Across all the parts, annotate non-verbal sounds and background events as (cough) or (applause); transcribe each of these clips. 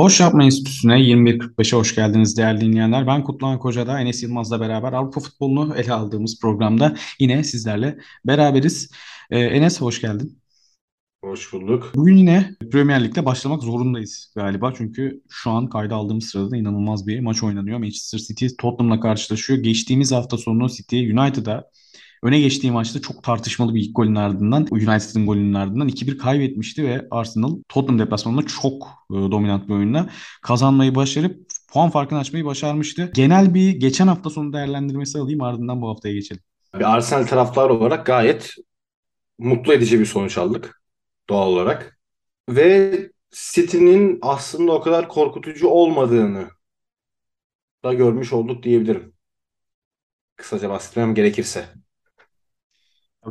Boş Yapma Enstitüsü'ne 21.45'e hoş geldiniz değerli dinleyenler. Ben Kutluhan Koca'da Enes Yılmaz'la beraber Avrupa futbolunu ele aldığımız programda yine sizlerle beraberiz. Ee, Enes hoş geldin. Hoş bulduk. Bugün yine Premier Lig'de başlamak zorundayız galiba. Çünkü şu an kayda aldığımız sırada inanılmaz bir maç oynanıyor. Manchester City Tottenham'la karşılaşıyor. Geçtiğimiz hafta sonu City United'a öne geçtiği maçta çok tartışmalı bir ilk golün ardından United'ın golünün ardından 2-1 kaybetmişti ve Arsenal Tottenham deplasmanında çok e, dominant bir oyunla kazanmayı başarıp puan farkını açmayı başarmıştı. Genel bir geçen hafta sonu değerlendirmesi alayım ardından bu haftaya geçelim. Bir Arsenal taraftarı olarak gayet mutlu edici bir sonuç aldık doğal olarak. Ve City'nin aslında o kadar korkutucu olmadığını da görmüş olduk diyebilirim. Kısaca bahsetmem gerekirse.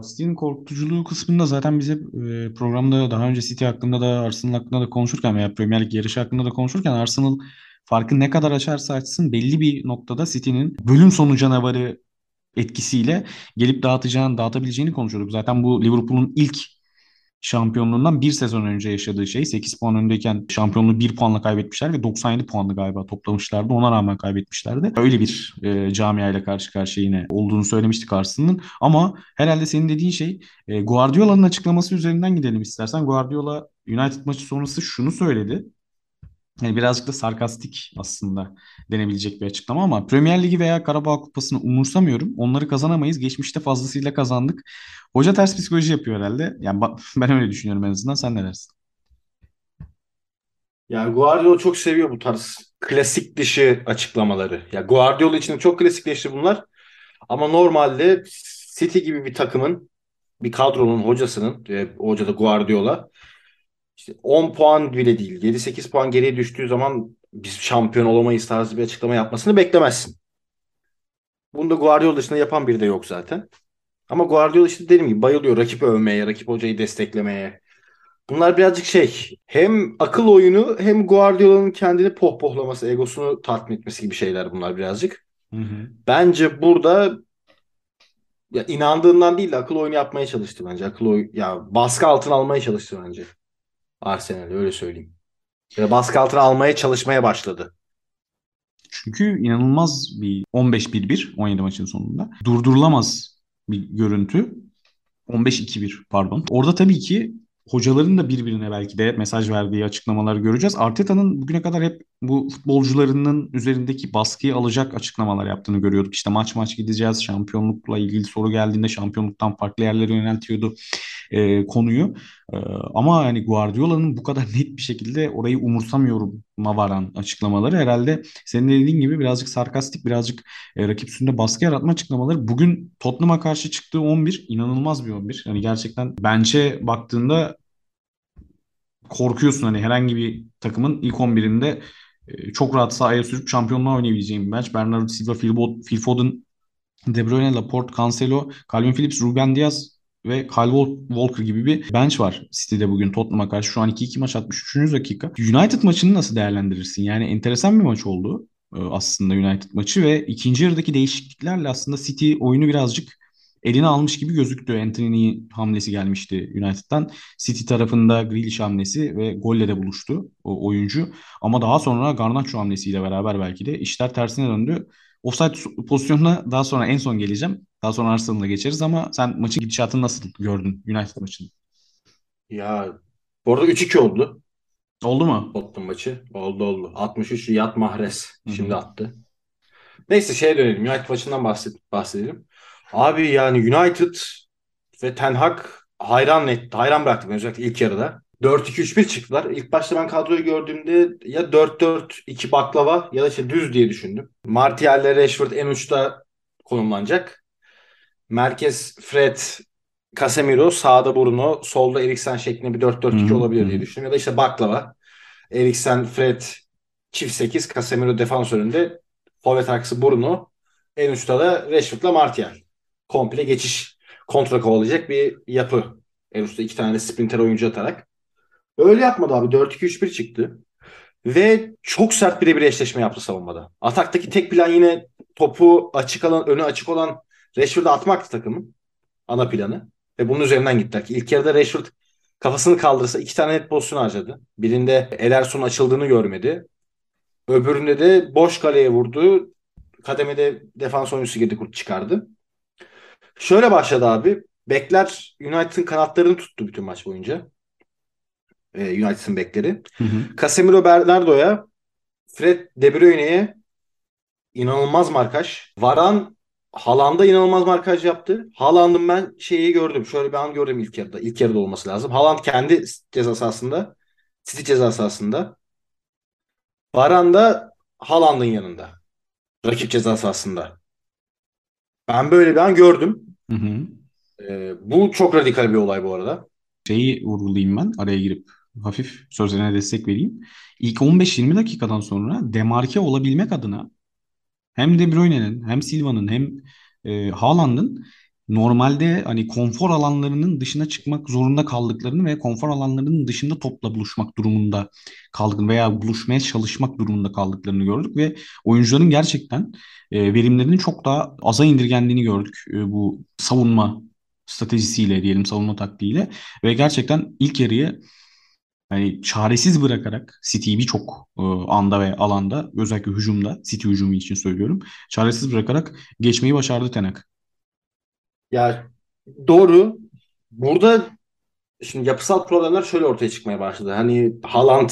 City'nin korkutuculuğu kısmında zaten bize e, programda daha önce City hakkında da Arsenal hakkında da konuşurken veya Premier Lig yarışı hakkında da konuşurken Arsenal farkı ne kadar açarsa açsın belli bir noktada City'nin bölüm sonu canavarı etkisiyle gelip dağıtacağını, dağıtabileceğini konuşuyorduk. Zaten bu Liverpool'un ilk şampiyonluğundan bir sezon önce yaşadığı şey 8 puan öndeyken şampiyonluğu 1 puanla kaybetmişler ve 97 puanlı galiba toplamışlardı. Ona rağmen kaybetmişlerdi. Öyle bir e, camiayla karşı karşıya yine olduğunu söylemiştik Arsenal'ın. Ama herhalde senin dediğin şey e, Guardiola'nın açıklaması üzerinden gidelim istersen. Guardiola United maçı sonrası şunu söyledi. Yani birazcık da sarkastik aslında denebilecek bir açıklama ama Premier Ligi veya Karabağ Kupası'nı umursamıyorum. Onları kazanamayız. Geçmişte fazlasıyla kazandık. Hoca ters psikoloji yapıyor herhalde. Yani (laughs) ben öyle düşünüyorum en azından. Sen ne dersin? Ya Guardiola çok seviyor bu tarz klasik dışı açıklamaları. Ya Guardiola için çok klasikleşti bunlar. Ama normalde City gibi bir takımın bir kadronun hocasının, e, hoca da Guardiola işte 10 puan bile değil 7-8 puan geriye düştüğü zaman biz şampiyon olamayız tarzı bir açıklama yapmasını beklemezsin. Bunu da Guardiola dışında yapan biri de yok zaten. Ama Guardiola işte dediğim gibi bayılıyor rakip övmeye, rakip hocayı desteklemeye. Bunlar birazcık şey hem akıl oyunu hem Guardiola'nın kendini pohpohlaması, egosunu tatmin etmesi gibi şeyler bunlar birazcık. Hı hı. Bence burada ya inandığından değil de akıl oyunu yapmaya çalıştı bence. Akıl oyunu ya baskı altına almaya çalıştı bence. Arsenal öyle söyleyeyim. Ya baskı altına almaya çalışmaya başladı. Çünkü inanılmaz bir 15-1-1 17 maçın sonunda. Durdurulamaz bir görüntü. 15-2-1 pardon. Orada tabii ki hocaların da birbirine belki de mesaj verdiği açıklamaları göreceğiz. Arteta'nın bugüne kadar hep bu futbolcularının üzerindeki baskıyı alacak açıklamalar yaptığını görüyorduk. İşte maç maç gideceğiz. Şampiyonlukla ilgili soru geldiğinde şampiyonluktan farklı yerlere yöneltiyordu e, konuyu. E, ama yani Guardiola'nın bu kadar (laughs) net bir şekilde orayı umursamıyorum varan açıklamaları herhalde senin dediğin gibi birazcık sarkastik, birazcık e, rakip üstünde baskı yaratma açıklamaları. Bugün Tottenham'a karşı çıktığı 11 inanılmaz bir 11. Yani gerçekten bence baktığında korkuyorsun hani herhangi bir takımın ilk 11'inde e, çok rahat sahaya sürüp şampiyonluğa oynayabileceğin bir maç. Bernardo Silva, Phil Foden, De Bruyne, Laporte, Cancelo, Calvin Phillips, Ruben Diaz ve Kyle Walker gibi bir bench var City'de bugün Tottenham'a karşı. Şu an 2-2 maç 63. dakika. United maçını nasıl değerlendirirsin? Yani enteresan bir maç oldu e, aslında United maçı ve ikinci yarıdaki değişikliklerle aslında City oyunu birazcık eline almış gibi gözüktü. Anthony hamlesi gelmişti United'dan. City tarafında Grealish hamlesi ve golle de buluştu o oyuncu. Ama daha sonra Garnacho hamlesiyle beraber belki de işler tersine döndü. Offside pozisyonuna daha sonra en son geleceğim. Daha sonra Arsenal'a geçeriz ama sen maçın gidişatını nasıl gördün United maçını? Ya bu arada 3-2 oldu. Oldu mu? Tottenham maçı. Oldu oldu. 63 Yat Mahrez şimdi Hı-hı. attı. Neyse şeye dönelim. United maçından bahset, bahsedelim. Abi yani United ve Ten Hag hayran etti. Hayran bıraktı özellikle ilk yarıda. 4-2-3-1 çıktılar. İlk başta ben kadroyu gördüğümde ya 4-4-2 baklava ya da işte düz diye düşündüm. Martial ile Rashford en uçta konumlanacak. Merkez Fred, Casemiro, sağda Bruno, solda Eriksen şeklinde bir 4-4-2 olabilir diye düşündüm. Ya da işte baklava. Eriksen, Fred, çift 8, Casemiro defans önünde. Forvet arkası Bruno. En uçta da Rashford'la Martial. Komple geçiş kontra kovalayacak bir yapı. En uçta iki tane sprinter oyuncu atarak. Öyle yapmadı abi. 4-2-3-1 çıktı. Ve çok sert birebir eşleşme yaptı savunmada. Ataktaki tek plan yine topu açık alan, önü açık olan Rashford'a atmaktı takımın ana planı. Ve bunun üzerinden gittiler ki ilk yarıda Rashford Kafasını kaldırsa iki tane net pozisyon harcadı. Birinde Ederson açıldığını görmedi. Öbüründe de boş kaleye vurdu. Kademede defans oyuncusu girdi kurt çıkardı. Şöyle başladı abi. Bekler United'ın kanatlarını tuttu bütün maç boyunca. Ee, United'ın bekleri. Hı hı. Casemiro Bernardo'ya Fred De Bruyne'ye inanılmaz markaj. Varan Haaland'a inanılmaz markaj yaptı. Haaland'ın ben şeyi gördüm. Şöyle bir an gördüm ilk yarıda. İlk yarıda olması lazım. Haaland kendi ceza sahasında. City ceza sahasında. Varan da Haaland'ın yanında. Rakip ceza sahasında. Ben böyle bir an gördüm. Hı hı. Ee, bu çok radikal bir olay bu arada. Şeyi vurgulayayım ben araya girip hafif sözlerine destek vereyim. İlk 15-20 dakikadan sonra demarke olabilmek adına hem De Bruyne'nin hem Silva'nın hem e, Haaland'ın normalde hani konfor alanlarının dışına çıkmak zorunda kaldıklarını ve konfor alanlarının dışında topla buluşmak durumunda kaldıklarını veya buluşmaya çalışmak durumunda kaldıklarını gördük ve oyuncuların gerçekten e, verimlerinin çok daha aza indirgendiğini gördük e, bu savunma stratejisiyle diyelim savunma taktiğiyle ve gerçekten ilk yarıyı hani çaresiz bırakarak City'yi birçok e, anda ve alanda özellikle hücumda City hücumu için söylüyorum çaresiz bırakarak geçmeyi başardı Tenak. Ya doğru. Burada şimdi yapısal problemler şöyle ortaya çıkmaya başladı. Hani Haaland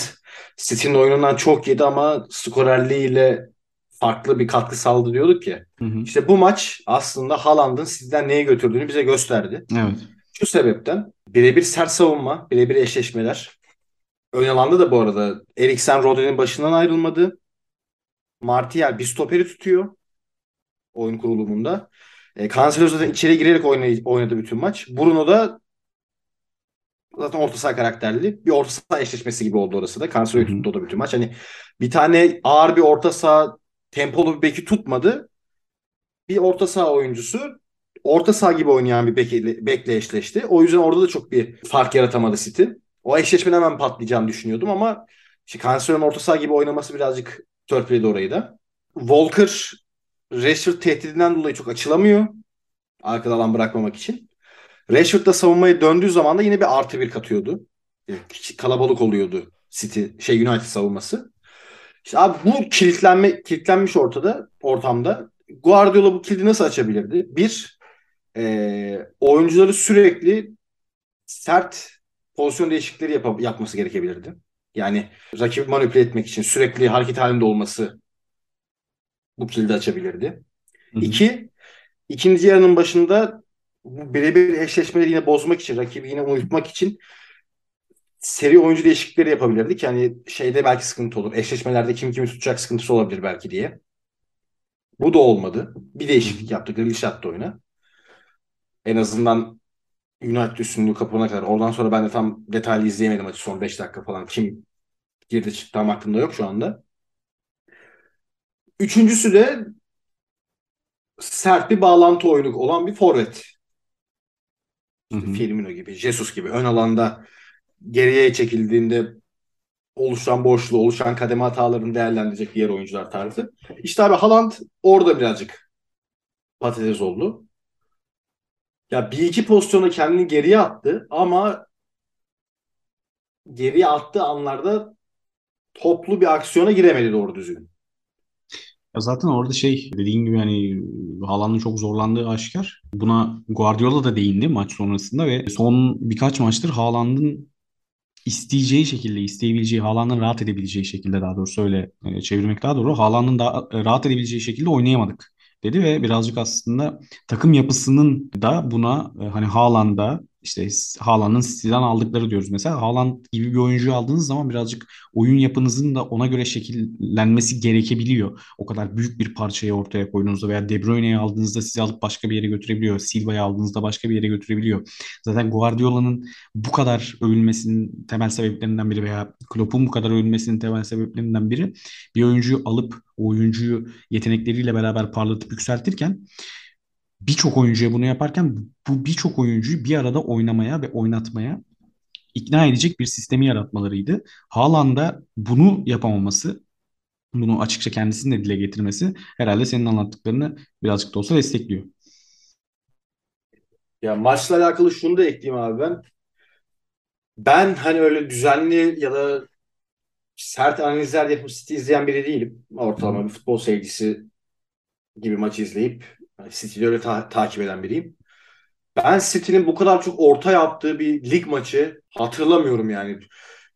City'nin oyunundan çok yedi ama skorerliğiyle farklı bir katkı sağladı diyorduk ya. Hı hı. İşte bu maç aslında Haaland'ın sizden neye götürdüğünü bize gösterdi. Evet. Şu sebepten birebir sert savunma, birebir eşleşmeler. Ön alanda da bu arada Eriksen Rodri'nin başından ayrılmadı. Martial bir stoperi tutuyor oyun kurulumunda. E, Cancelo zaten içeri girerek oynadı, oynadı bütün maç. Bruno da zaten orta saha karakterli. Bir orta saha eşleşmesi gibi oldu orası da. Cancelo'yu tuttu o da bütün maç. Hani bir tane ağır bir orta saha tempolu bir beki tutmadı. Bir orta saha oyuncusu orta saha gibi oynayan bir bekle, bekle eşleşti. O yüzden orada da çok bir fark yaratamadı City. O eşleşmenin hemen patlayacağını düşünüyordum ama işte Cancelo'nun orta saha gibi oynaması birazcık törpüledi orayı da. Walker Rashford tehdidinden dolayı çok açılamıyor. Arkada alan bırakmamak için. Rashford da savunmaya döndüğü zaman da yine bir artı bir katıyordu. Kalabalık oluyordu City, şey United savunması. İşte abi bu kilitlenme kilitlenmiş ortada ortamda. Guardiola bu kilidi nasıl açabilirdi? Bir, e, oyuncuları sürekli sert pozisyon değişiklikleri yap- yapması gerekebilirdi. Yani rakibi manipüle etmek için sürekli hareket halinde olması bu kilidi açabilirdi. Hı hı. İki, ikinci yarının başında birebir eşleşmeleri yine bozmak için, rakibi yine uyutmak için seri oyuncu değişiklikleri yapabilirdik. Yani şeyde belki sıkıntı olur. Eşleşmelerde kim kimi tutacak sıkıntısı olabilir belki diye. Bu da olmadı. Bir değişiklik yaptı. Grealish attı oyuna. En azından United üstünlüğü kapana kadar. Oradan sonra ben de tam detaylı izleyemedim maçı son 5 dakika falan. Kim girdi çıktı tam aklımda yok şu anda. Üçüncüsü de sert bir bağlantı oyunu olan bir forvet. İşte. Firmino gibi, Jesus gibi ön alanda geriye çekildiğinde oluşan boşluğu, oluşan kademe hatalarını değerlendirecek diğer oyuncular tarzı. İşte abi Haaland orada birazcık patates oldu. Ya bir iki pozisyona kendini geriye attı ama geriye attığı anlarda toplu bir aksiyona giremedi doğru düzgün. Ya zaten orada şey dediğin gibi hani Haaland'ın çok zorlandığı aşikar. Buna Guardiola da değindi maç sonrasında ve son birkaç maçtır Haaland'ın isteyeceği şekilde, isteyebileceği, Haaland'ın rahat edebileceği şekilde daha doğrusu öyle e, çevirmek daha doğru. Haaland'ın da rahat edebileceği şekilde oynayamadık dedi ve birazcık aslında takım yapısının da buna e, hani Haaland'a işte Haaland'ın City'den aldıkları diyoruz mesela. Haaland gibi bir oyuncuyu aldığınız zaman birazcık oyun yapınızın da ona göre şekillenmesi gerekebiliyor. O kadar büyük bir parçayı ortaya koyduğunuzda veya De Bruyne'yi aldığınızda sizi alıp başka bir yere götürebiliyor. Silva'yı aldığınızda başka bir yere götürebiliyor. Zaten Guardiola'nın bu kadar övülmesinin temel sebeplerinden biri veya Klopp'un bu kadar övülmesinin temel sebeplerinden biri bir oyuncuyu alıp oyuncuyu yetenekleriyle beraber parlatıp yükseltirken birçok oyuncuya bunu yaparken bu birçok oyuncuyu bir arada oynamaya ve oynatmaya ikna edecek bir sistemi yaratmalarıydı. Haaland'a bunu yapamaması, bunu açıkça kendisinin de dile getirmesi herhalde senin anlattıklarını birazcık da olsa destekliyor. Ya maçla alakalı şunu da ekleyeyim abi ben. Ben hani öyle düzenli ya da sert analizler yapıp City izleyen biri değilim. Ortalama bir futbol sevgisi gibi maçı izleyip City'yi öyle ta- takip eden biriyim. Ben City'nin bu kadar çok orta yaptığı bir lig maçı hatırlamıyorum yani.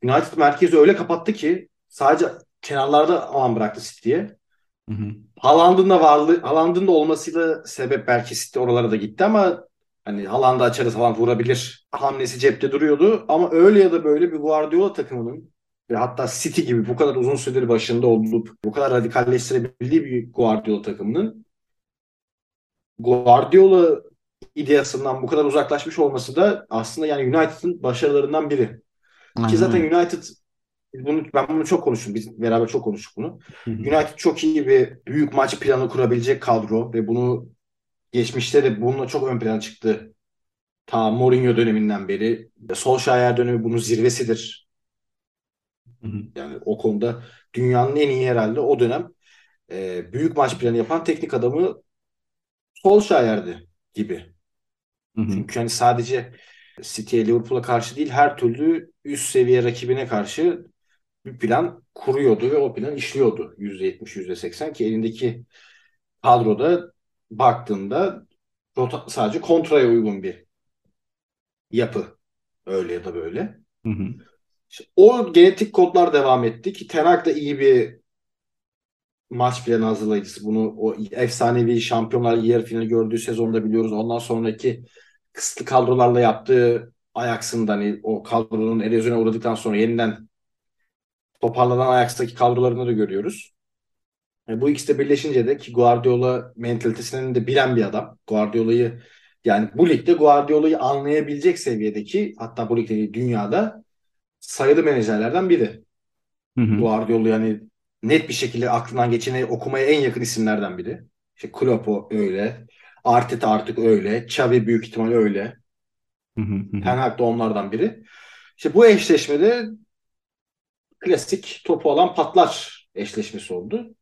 United merkezi öyle kapattı ki sadece kenarlarda alan bıraktı City'ye. Haaland'ın da varlığı, Haaland'ın da olmasıyla sebep belki City oralara da gitti ama hani Haaland'ı açarız falan vurabilir hamlesi cepte duruyordu. Ama öyle ya da böyle bir Guardiola takımının ve hatta City gibi bu kadar uzun süredir başında olup bu kadar radikalleştirebildiği bir Guardiola takımının Guardiola ideasından bu kadar uzaklaşmış olması da aslında yani United'ın başarılarından biri. Aynen Ki zaten. United bunu ben bunu çok konuştum. Biz beraber çok konuştuk bunu. Hı hı. United çok iyi bir büyük maç planı kurabilecek kadro ve bunu geçmişte de bununla çok ön plana çıktı. Ta Mourinho döneminden beri. Solskjaer dönemi bunun zirvesidir. Hı hı. Yani o konuda dünyanın en iyi herhalde o dönem e, büyük maç planı yapan teknik adamı Solskjaer'di gibi. Hı hı. Çünkü hani sadece City'ye Liverpool'a karşı değil her türlü üst seviye rakibine karşı bir plan kuruyordu ve o plan işliyordu. %70, %80 ki elindeki kadroda baktığında sadece kontraya uygun bir yapı. Öyle ya da böyle. Hı hı. İşte o genetik kodlar devam etti ki Ten Hag da iyi bir maç planı hazırlayıcısı. Bunu o efsanevi Şampiyonlar yarı finali gördüğü sezonda biliyoruz. Ondan sonraki kısıtlı kadrolarla yaptığı Ajax'ın da hani o kadronun erozyona uğradıktan sonra yeniden toparlanan Ajax'taki kadrolarını da görüyoruz. Yani bu ikisi de birleşince de ki Guardiola mentalitesini de bilen bir adam. Guardiola'yı yani bu ligde Guardiola'yı anlayabilecek seviyedeki hatta bu ligde dünyada sayılı menajerlerden biri. Hı hı. Guardiola yani net bir şekilde aklından geçeni okumaya en yakın isimlerden biri. İşte Klopp öyle. Arteta artık öyle. Xavi büyük ihtimal öyle. Ten Hag da onlardan biri. İşte bu eşleşmede klasik topu alan patlar eşleşmesi oldu.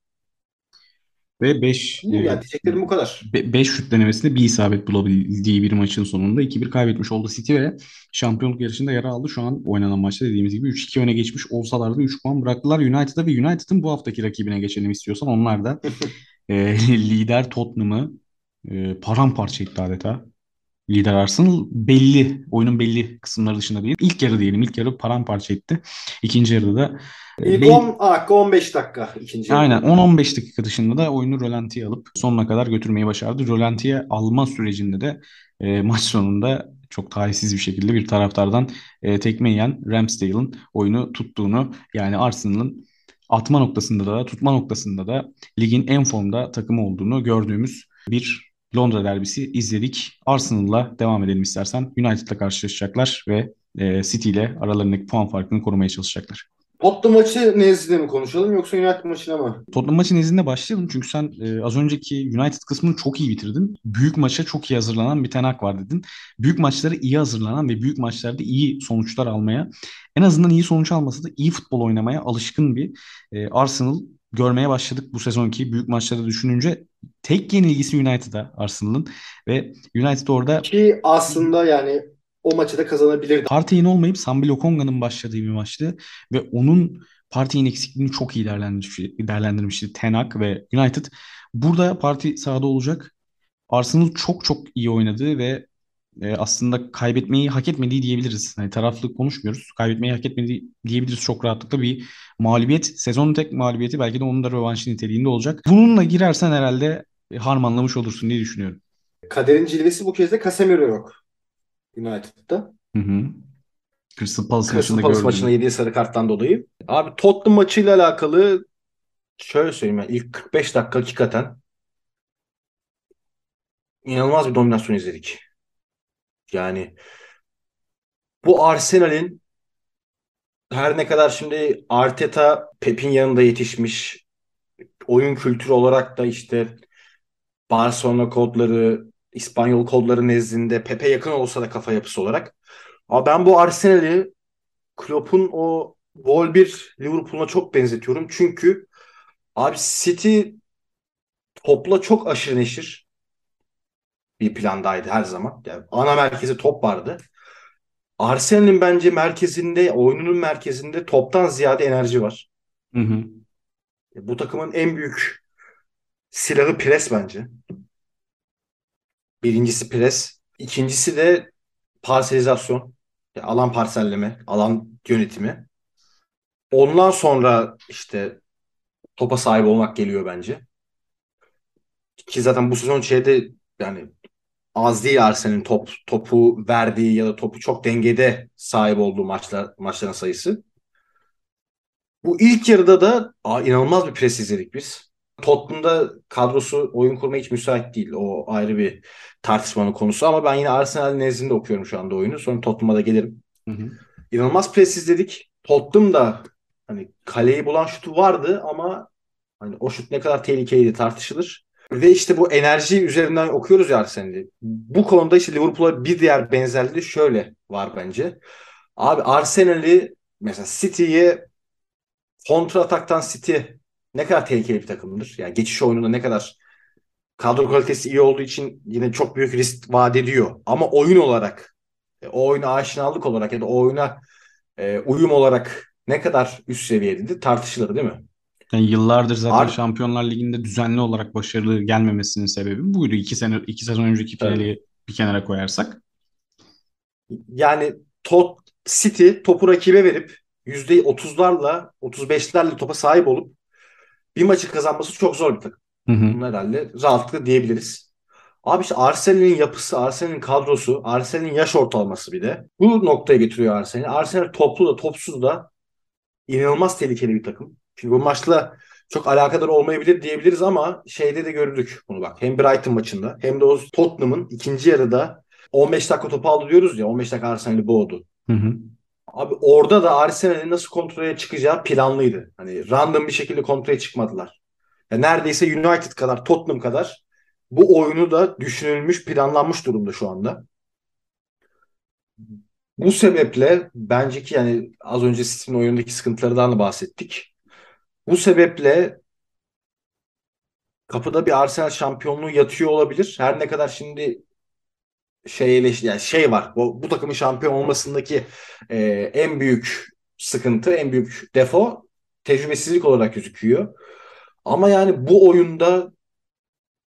Ve 5 Bu yani diyeceklerim bu kadar. 5 şut denemesinde bir isabet bulabildiği bir maçın sonunda 2-1 kaybetmiş oldu City ve şampiyonluk yarışında yer aldı. Şu an oynanan maçta dediğimiz gibi 3-2 öne geçmiş olsalar da 3 puan bıraktılar United'a ve United'ın bu haftaki rakibine geçelim istiyorsan onlar da (laughs) e, lider Tottenham'ı e, paramparça etti adeta. Lider Arsenal belli, oyunun belli kısımları dışında değil. İlk yarı diyelim, ilk yarı paramparça etti. İkinci yarıda da e, İlk belli- 10 dakika 15 dakika ikinci. yarı. Aynen 10-15 dakika dışında da oyunu rölantiye alıp sonuna kadar götürmeyi başardı. Rölantiye alma sürecinde de e, maç sonunda çok talihsiz bir şekilde bir taraftardan e, tekme yiyen Ramsdale'ın oyunu tuttuğunu yani Arsenal'ın atma noktasında da tutma noktasında da ligin en formda takımı olduğunu gördüğümüz bir Londra derbisi izledik. Arsenal'la devam edelim istersen. United'la karşılaşacaklar ve e, City ile aralarındaki puan farkını korumaya çalışacaklar. Tottenham maçı nezdinde mi konuşalım yoksa United maçına mı? Tottenham maçı nezdinde başlayalım çünkü sen e, az önceki United kısmını çok iyi bitirdin. Büyük maça çok iyi hazırlanan bir Ten Hag var dedin. Büyük maçlara iyi hazırlanan ve büyük maçlarda iyi sonuçlar almaya, en azından iyi sonuç almasa da iyi futbol oynamaya alışkın bir e, Arsenal görmeye başladık bu sezonki büyük maçları düşününce. Tek yenilgisi United'a Arsenal'ın ve United orada Ki aslında yani o maçı da kazanabilirdi. Partey'in olmayıp Sambi Lokonga'nın başladığı bir maçtı ve onun Partey'in eksikliğini çok iyi değerlendirmiş, değerlendirmişti Ten Hag ve United. Burada Partey sahada olacak. Arsenal çok çok iyi oynadı ve e, aslında kaybetmeyi hak etmediği diyebiliriz. Yani taraflı konuşmuyoruz. Kaybetmeyi hak etmediği diyebiliriz çok rahatlıkla bir mağlubiyet. Sezonun tek mağlubiyeti belki de onun da rövanşı niteliğinde olacak. Bununla girersen herhalde e, harmanlamış olursun diye düşünüyorum. Kaderin cilvesi bu kez de Casemiro yok. United'da. Hı hı. Crystal Palace Crystal maçında Palace maçında yediği sarı karttan dolayı. Abi Tottenham maçıyla alakalı şöyle söyleyeyim ben. ilk 45 dakika hakikaten inanılmaz bir dominasyon izledik. Yani bu Arsenal'in her ne kadar şimdi Arteta Pep'in yanında yetişmiş oyun kültürü olarak da işte Barcelona kodları, İspanyol kodları nezdinde Pepe yakın olsa da kafa yapısı olarak. Ama ben bu Arsenal'i Klopp'un o Vol 1 Liverpool'una çok benzetiyorum. Çünkü abi City topla çok aşırı neşir bir plandaydı her zaman. Yani ana merkezi top vardı. Arsenal'in bence merkezinde, oyununun merkezinde toptan ziyade enerji var. Hı hı. Bu takımın en büyük silahı pres bence. Birincisi pres. İkincisi de parselizasyon. Yani alan parselleme, alan yönetimi. Ondan sonra işte topa sahip olmak geliyor bence. Ki zaten bu sezon şeyde yani az değil Arsenal'in top topu verdiği ya da topu çok dengede sahip olduğu maçlar maçların sayısı. Bu ilk yarıda da aa, inanılmaz bir pres izledik biz. Tottenham'da kadrosu oyun kurmaya hiç müsait değil. O ayrı bir tartışmanın konusu ama ben yine Arsenal nezdinde okuyorum şu anda oyunu. Sonra Tottenham'a da gelirim. Hı hı. İnanılmaz pres izledik. Tottenham da hani kaleyi bulan şutu vardı ama hani o şut ne kadar tehlikeliydi tartışılır. Ve işte bu enerji üzerinden okuyoruz ya Arsenal'i. Bu konuda işte Liverpool'a bir diğer benzerliği şöyle var bence. Abi Arsenal'i mesela City'ye kontra ataktan City ne kadar tehlikeli bir takımdır. Yani geçiş oyununda ne kadar kadro kalitesi iyi olduğu için yine çok büyük risk vaat ediyor. Ama oyun olarak, e, o oyuna aşinalık olarak ya da o oyuna e, uyum olarak ne kadar üst seviyededir tartışılır değil mi? Yani yıllardır zaten Ar Şampiyonlar Ligi'nde düzenli olarak başarılı gelmemesinin sebebi buydu. İki sene, iki sezon önceki evet. finali bir kenara koyarsak. Yani Tot City topu rakibe verip %30'larla 35'lerle topa sahip olup bir maçı kazanması çok zor bir takım. Hı hı. Bunu herhalde rahatlıkla diyebiliriz. Abi işte Arsenal'in yapısı, Arsenal'in kadrosu, Arsenal'in yaş ortalaması bir de. Bu noktaya getiriyor Arsenal. Arsenal toplu da topsuz da inanılmaz tehlikeli bir takım. Çünkü bu maçla çok alakadar olmayabilir diyebiliriz ama şeyde de gördük bunu bak. Hem Brighton maçında hem de o Tottenham'ın ikinci yarıda 15 dakika topu aldı diyoruz ya 15 dakika Arsenal'i boğdu. Hı hı. Abi orada da Arsenal'in nasıl kontrole çıkacağı planlıydı. Hani random bir şekilde kontrole çıkmadılar. Ya neredeyse United kadar, Tottenham kadar bu oyunu da düşünülmüş, planlanmış durumda şu anda. Bu sebeple bence ki yani az önce City'nin oyundaki sıkıntılardan da bahsettik. Bu sebeple kapıda bir Arsenal şampiyonluğu yatıyor olabilir. Her ne kadar şimdi şey eleş yani şey var. Bu, bu takımın şampiyon olmasındaki e, en büyük sıkıntı, en büyük defo tecrübesizlik olarak gözüküyor. Ama yani bu oyunda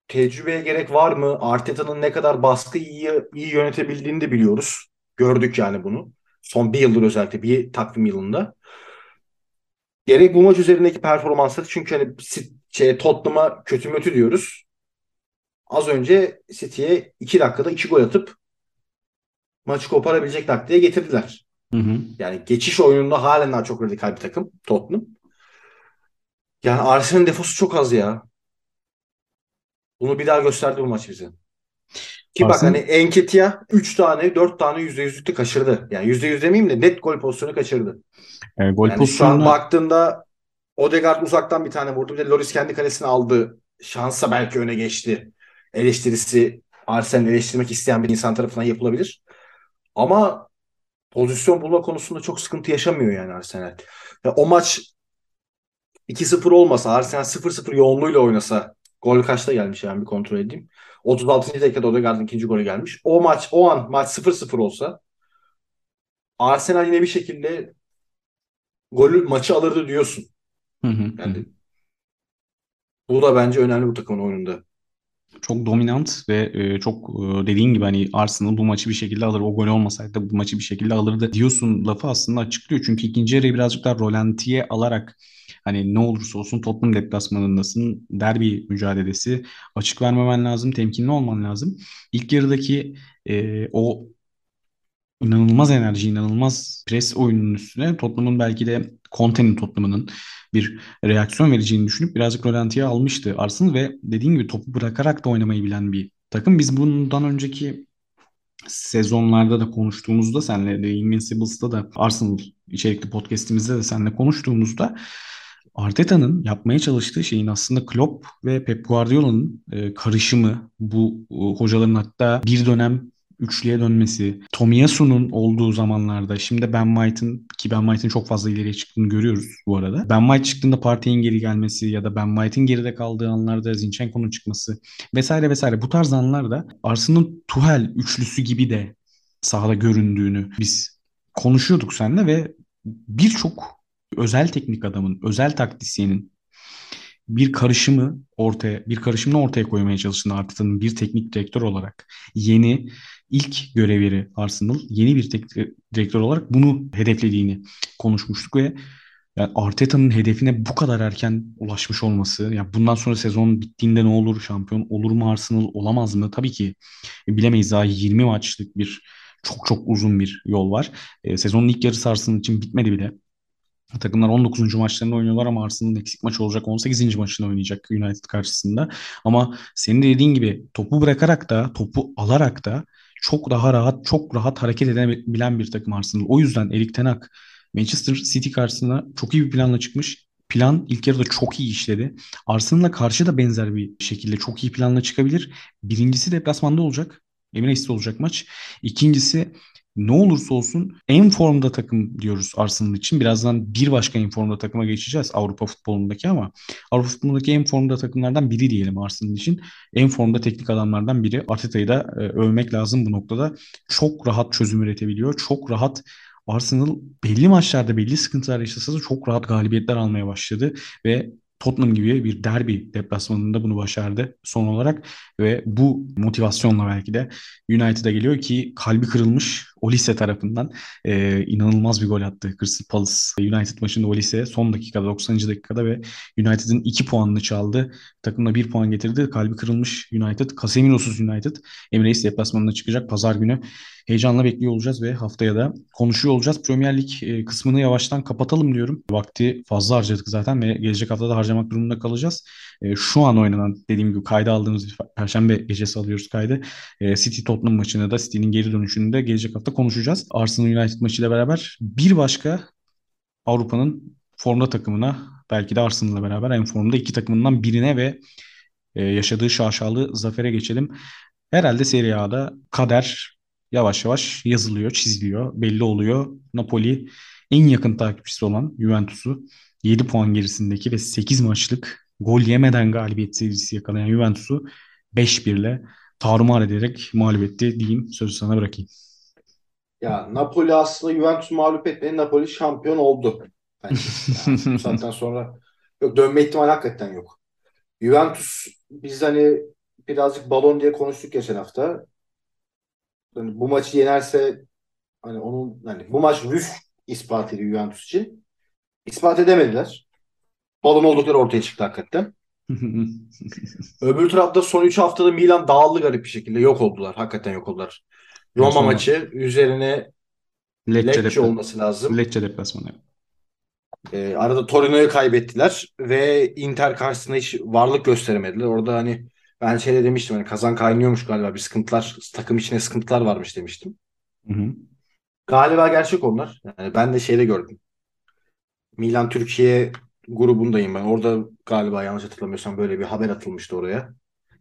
tecrübeye gerek var mı? Arteta'nın ne kadar baskı iyi, iyi yönetebildiğini de biliyoruz. Gördük yani bunu. Son bir yıldır özellikle bir takvim yılında. Gerek bu maç üzerindeki performansları çünkü hani şey, Tottenham'a kötü mötü diyoruz. Az önce City'ye 2 dakikada 2 gol atıp maçı koparabilecek taktiğe getirdiler. Hı hı. Yani geçiş oyununda halen daha çok radikal bir takım Tottenham. Yani Arsenal'in defosu çok az ya. Bunu bir daha gösterdi bu maç bize. Ki bak Arsenal- hani Enketia 3 tane 4 tane %100'lükte kaçırdı. Yani %100 demeyeyim de net gol pozisyonu kaçırdı. E, gol Yani şu an baktığında Odegaard uzaktan bir tane vurdu. Bir de Loris kendi kalesine aldı. Şansa belki öne geçti. Eleştirisi Arsenal'i eleştirmek isteyen bir insan tarafından yapılabilir. Ama pozisyon bulma konusunda çok sıkıntı yaşamıyor yani Arsenal. Ya o maç 2-0 olmasa Arsenal 0-0 yoğunluğuyla oynasa gol kaçta gelmiş yani bir kontrol edeyim. 36. dakikada Odegaard'ın ikinci golü gelmiş. O maç o an maç 0-0 olsa Arsenal yine bir şekilde golü maçı alırdı diyorsun. Hı hı. Yani bu da bence önemli bu takımın oyununda. çok dominant ve e, çok e, dediğin gibi hani Arsenal bu maçı bir şekilde alır. O gol olmasaydı da bu maçı bir şekilde alırdı diyorsun lafı aslında açıklıyor. Çünkü ikinci yarıyı birazcık daha rolantiye alarak hani ne olursa olsun Tottenham deplasmanındasın. Derbi mücadelesi. Açık vermemen lazım. Temkinli olman lazım. İlk yarıdaki e, o inanılmaz enerji, inanılmaz pres oyununun üstüne Tottenham'ın belki de Conte'nin Tottenham'ının bir reaksiyon vereceğini düşünüp birazcık rolantiye almıştı Arsenal ve dediğim gibi topu bırakarak da oynamayı bilen bir takım. Biz bundan önceki sezonlarda da konuştuğumuzda senle de Invincibles'ta da Arsenal içerikli podcast'imizde de seninle konuştuğumuzda Arteta'nın yapmaya çalıştığı şeyin aslında Klopp ve Pep Guardiola'nın e, karışımı bu e, hocaların hatta bir dönem üçlüye dönmesi, Tomiyasu'nun olduğu zamanlarda şimdi Ben White'ın ki Ben White'ın çok fazla ileriye çıktığını görüyoruz bu arada. Ben White çıktığında Partey'in geri gelmesi ya da Ben White'ın geride kaldığı anlarda Zinchenko'nun çıkması vesaire vesaire bu tarz anlarda Arsenal'ın Tuchel üçlüsü gibi de sahada göründüğünü biz konuşuyorduk seninle ve birçok özel teknik adamın, özel taktisyenin bir karışımı ortaya, bir karışımını ortaya koymaya çalıştığını Arteta'nın bir teknik direktör olarak yeni ilk görevleri Arsenal yeni bir teknik direktör olarak bunu hedeflediğini konuşmuştuk ve yani Arteta'nın hedefine bu kadar erken ulaşmış olması, yani bundan sonra sezon bittiğinde ne olur, şampiyon olur mu Arsenal, olamaz mı? Tabii ki bilemeyiz daha 20 maçlık bir çok çok uzun bir yol var. E, sezonun ilk yarısı Arsenal için bitmedi bile. Takımlar 19. maçlarını oynuyorlar ama Arsenal'ın eksik maçı olacak 18. maçını oynayacak United karşısında. Ama senin de dediğin gibi topu bırakarak da topu alarak da çok daha rahat çok rahat hareket edebilen bir takım Arsenal. O yüzden Erik Ten Manchester City karşısında çok iyi bir planla çıkmış. Plan ilk yarıda çok iyi işledi. Arsenal'la karşı da benzer bir şekilde çok iyi planla çıkabilir. Birincisi deplasmanda olacak. Emirates'te olacak maç. İkincisi ne olursa olsun en formda takım diyoruz Arsenal için. Birazdan bir başka en formda takıma geçeceğiz Avrupa futbolundaki ama Avrupa futbolundaki en formda takımlardan biri diyelim Arsenal için. En formda teknik adamlardan biri. Arteta'yı da e, övmek lazım bu noktada. Çok rahat çözüm üretebiliyor. Çok rahat Arsenal belli maçlarda belli sıkıntılar yaşasa da çok rahat galibiyetler almaya başladı ve Tottenham gibi bir derbi deplasmanında bunu başardı son olarak ve bu motivasyonla belki de United'a geliyor ki kalbi kırılmış Olise tarafından e, inanılmaz bir gol attı Crystal Palace United maçında Olise son dakikada 90. dakikada ve United'ın 2 puanını çaldı. Takımına 1 puan getirdi. Kalbi kırılmış United. Casemiro'suz United. Emirates deplasmanına çıkacak pazar günü. Heyecanla bekliyor olacağız ve haftaya da konuşuyor olacağız. Premier Lig e, kısmını yavaştan kapatalım diyorum. Vakti fazla harcadık zaten ve gelecek hafta harcamak durumunda kalacağız. E, şu an oynanan dediğim gibi kayda aldığımız perşembe gecesi alıyoruz kaydı. E, City Tottenham maçını da City'nin geri dönüşünü de gelecek hafta konuşacağız. Arsenal United maçıyla beraber bir başka Avrupa'nın formda takımına belki de Arsenal'la beraber en formda iki takımından birine ve yaşadığı şaşalı zafere geçelim. Herhalde Serie A'da kader yavaş yavaş yazılıyor, çiziliyor, belli oluyor. Napoli en yakın takipçisi olan Juventus'u 7 puan gerisindeki ve 8 maçlık gol yemeden galibiyet serisi yakalayan Juventus'u 5-1 ile tarumar ederek mağlup etti diyeyim. Sözü sana bırakayım. Ya Napoli aslında Juventus'u mağlup etmedi. Napoli şampiyon oldu. (laughs) Yani bu saatten sonra yok dönme ihtimali hakikaten yok. Juventus biz hani birazcık balon diye konuştuk geçen hafta hani bu maçı yenerse hani onun hani bu maç rüf ispat ediyor Juventus için. İspat edemediler. Balon oldukları ortaya çıktı hakikaten. (laughs) Öbür tarafta son 3 haftada Milan dağıldı garip bir şekilde. Yok oldular. Hakikaten yok oldular. Roma sonra... maçı üzerine Lecce, Lecce olması lazım. Lecce deplasmanı. Ee, arada Torino'yu kaybettiler ve Inter karşısında hiç varlık gösteremediler. Orada hani ben şeyde demiştim hani kazan kaynıyormuş galiba bir sıkıntılar takım içine sıkıntılar varmış demiştim. Hı hı. Galiba gerçek onlar. Yani ben de şeyde gördüm. Milan Türkiye grubundayım ben. Orada galiba yanlış hatırlamıyorsam böyle bir haber atılmıştı oraya.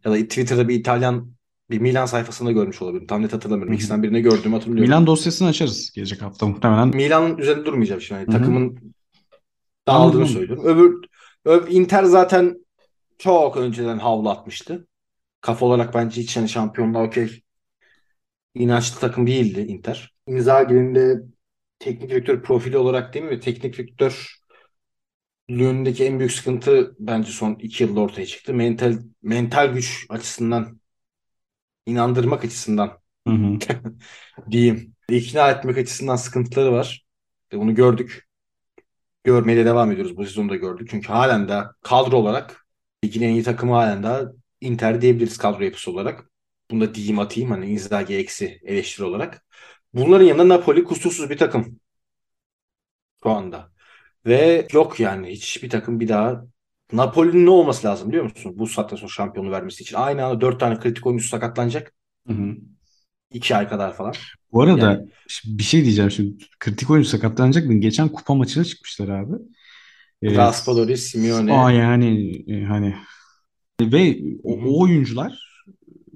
Ya da Twitter'da bir İtalyan bir Milan sayfasında görmüş olabilirim. Tam net hatırlamıyorum. İkisinden birini gördüğümü hatırlıyorum. Milan dosyasını açarız gelecek hafta muhtemelen. Milan üzerinde durmayacağım şimdi. Yani takımın dağıldığını söylüyorum. Öbür, öbür Inter zaten çok önceden havlu atmıştı. Kafa olarak bence hiç yani şampiyonluğa okey inançlı takım değildi Inter. Inzaghi'nin de teknik direktör profili olarak değil mi? Teknik direktörlüğündeki en büyük sıkıntı bence son iki yılda ortaya çıktı. Mental mental güç açısından inandırmak açısından hı hı. (laughs) diyeyim. İkna etmek açısından sıkıntıları var. Bunu gördük. Görmeye de devam ediyoruz. Bu sezonda gördük. Çünkü halen de kadro olarak ligin en iyi takımı halen daha Inter diyebiliriz kadro yapısı olarak. Bunu da diyeyim atayım hani Inzaghi eksi eleştiri olarak. Bunların yanında Napoli kusursuz bir takım. Şu anda. Ve yok yani hiçbir takım bir daha Napoli'nin ne olması lazım biliyor musun? Bu saatten sonra şampiyonu vermesi için. Aynı anda dört tane kritik oyuncu sakatlanacak. Hı hı. İki ay kadar falan. Bu arada yani, bir şey diyeceğim şimdi. Kritik oyuncu sakatlanacak mı? Geçen kupa maçına çıkmışlar abi. Ee, Raspadori, Simeone. Aa yani e, hani ve o, o oyuncular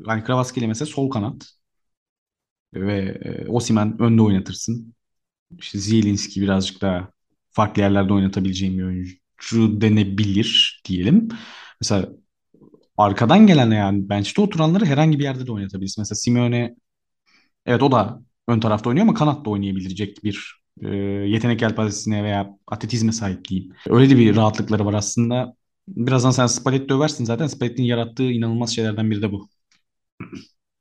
hani Kravaskeli mesela sol kanat ve e, Osimen önde oynatırsın. İşte Zielinski birazcık daha farklı yerlerde oynatabileceğim bir oyuncu denebilir diyelim. Mesela arkadan gelen yani bench'te oturanları herhangi bir yerde de oynatabilirsin. Mesela Simeone evet o da ön tarafta oynuyor ama kanatta oynayabilecek bir e, yetenek yelpazesine veya atletizme sahip diyeyim. Öyle de bir rahatlıkları var aslında. Birazdan sen Spalletti översin zaten. Spalletti'nin yarattığı inanılmaz şeylerden biri de bu.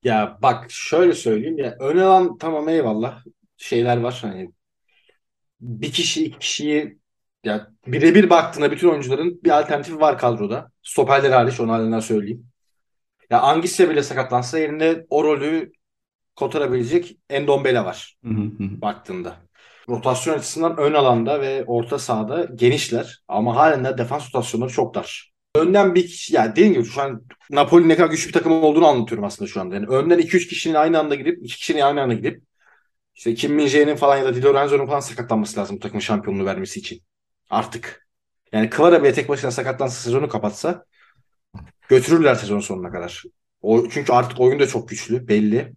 Ya bak şöyle söyleyeyim ya ön alan tamam eyvallah şeyler var hani bir kişi iki kişiyi ya birebir baktığında bütün oyuncuların bir alternatifi var kadroda. Stoperler hariç onu halinden söyleyeyim. Ya Angisya bile sakatlansa yerinde o rolü kotarabilecek Endombele var baktığında. Rotasyon açısından ön alanda ve orta sahada genişler ama halen de defans rotasyonları çok dar. Önden bir kişi, yani dediğim gibi şu an Napoli ne kadar güçlü bir takım olduğunu anlatıyorum aslında şu anda. Yani önden 2-3 kişinin aynı anda gidip, 2 kişinin aynı anda gidip işte Kim Min-jae'nin falan ya da Di Lorenzo'nun falan sakatlanması lazım bu takımın şampiyonluğu vermesi için. Artık. Yani Kvara bile tek başına sakatlansa sezonu kapatsa götürürler sezon sonuna kadar. O, çünkü artık oyun da çok güçlü belli.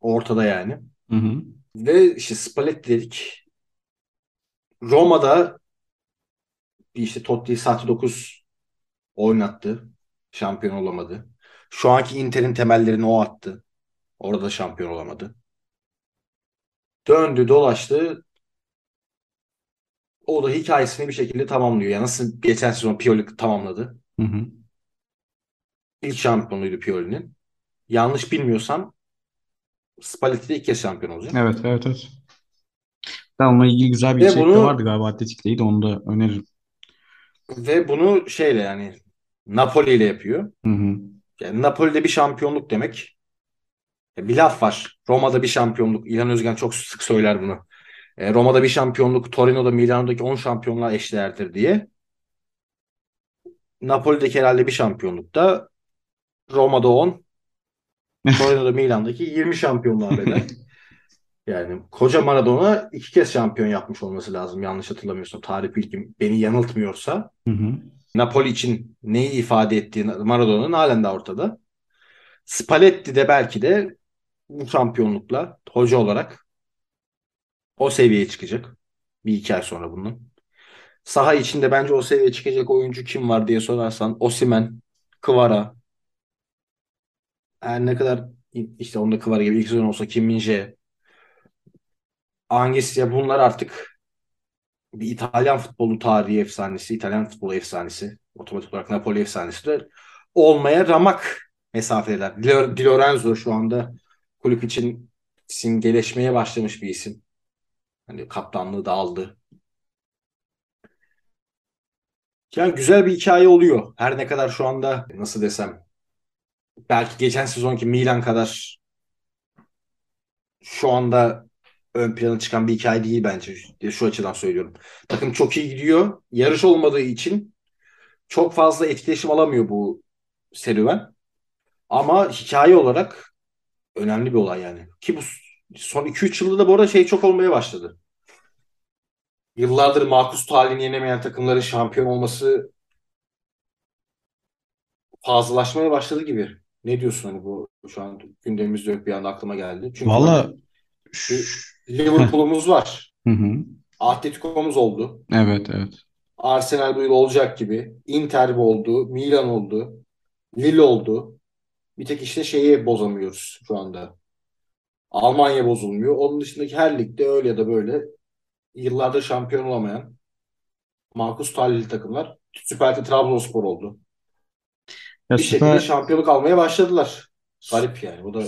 Ortada yani. Hı hı. Ve işte Spalletti dedik. Roma'da bir işte Totti'yi saati 9 oynattı. Şampiyon olamadı. Şu anki Inter'in temellerini o attı. Orada da şampiyon olamadı. Döndü dolaştı. O da hikayesini bir şekilde tamamlıyor. Yani nasıl geçen sezon Pioli tamamladı. Hı hı. İlk şampiyonuydu Pioli'nin. Yanlış bilmiyorsam Spalletti de ilk kez şampiyon olacak. Evet, evet, evet. Ben onunla ilgili güzel bir Ve içerik de bunu- vardı galiba Atletik'teydi onu da öneririm. Ve bunu şeyle yani Napoli ile yapıyor. Hı hı. Yani Napoli'de bir şampiyonluk demek. Ya Bir laf var. Roma'da bir şampiyonluk. İlhan Özgen çok sık söyler bunu. E, Roma'da bir şampiyonluk, Torino'da, Milano'daki 10 şampiyonluğa eşdeğerdir diye. Napoli'deki herhalde bir şampiyonlukta Roma'da 10, Torino'da, (laughs) Milan'daki 20 şampiyonluğa bedel. (laughs) Yani koca Maradona iki kez şampiyon yapmış olması lazım yanlış hatırlamıyorsam. Tarih bilgim beni yanıltmıyorsa. Hı hı. Napoli için neyi ifade ettiği Maradona'nın halen de ortada. Spalletti de belki de bu şampiyonlukla hoca olarak o seviyeye çıkacak. Bir iki ay sonra bunun. Saha içinde bence o seviyeye çıkacak oyuncu kim var diye sorarsan Osimhen, Kvara. Her ne kadar işte onda Kvara gibi ilk sezon olsa Kim Min-jae, Angesya bunlar artık bir İtalyan futbolu tarihi efsanesi, İtalyan futbolu efsanesi, otomatik olarak Napoli efsanesi de olmaya ramak mesafeler. Di Lorenzo şu anda kulüp için simgeleşmeye başlamış bir isim. Hani kaptanlığı da aldı. Yani güzel bir hikaye oluyor. Her ne kadar şu anda nasıl desem belki geçen sezonki Milan kadar şu anda ön plana çıkan bir hikaye değil bence. Şu açıdan söylüyorum. Takım çok iyi gidiyor. Yarış olmadığı için çok fazla etkileşim alamıyor bu serüven. Ama hikaye olarak önemli bir olay yani. Ki bu son 2-3 yılda da bu arada şey çok olmaya başladı. Yıllardır makus talihini yenemeyen takımların şampiyon olması fazlalaşmaya başladı gibi. Ne diyorsun hani bu şu an gündemimizde yok bir anda aklıma geldi. Çünkü Valla hani Liverpool'umuz var. Hı hı. Atletico'muz oldu. Evet, evet. Arsenal bu yıl olacak gibi. Inter oldu. Milan oldu. Lille oldu. Bir tek işte şeyi bozamıyoruz şu anda. Almanya bozulmuyor. Onun dışındaki her ligde öyle ya da böyle yıllardır şampiyon olamayan makus talihli takımlar. Süper Lig'de Trabzonspor oldu. Ya bir Süper, şekilde şampiyonluk almaya başladılar. Garip yani. Bu da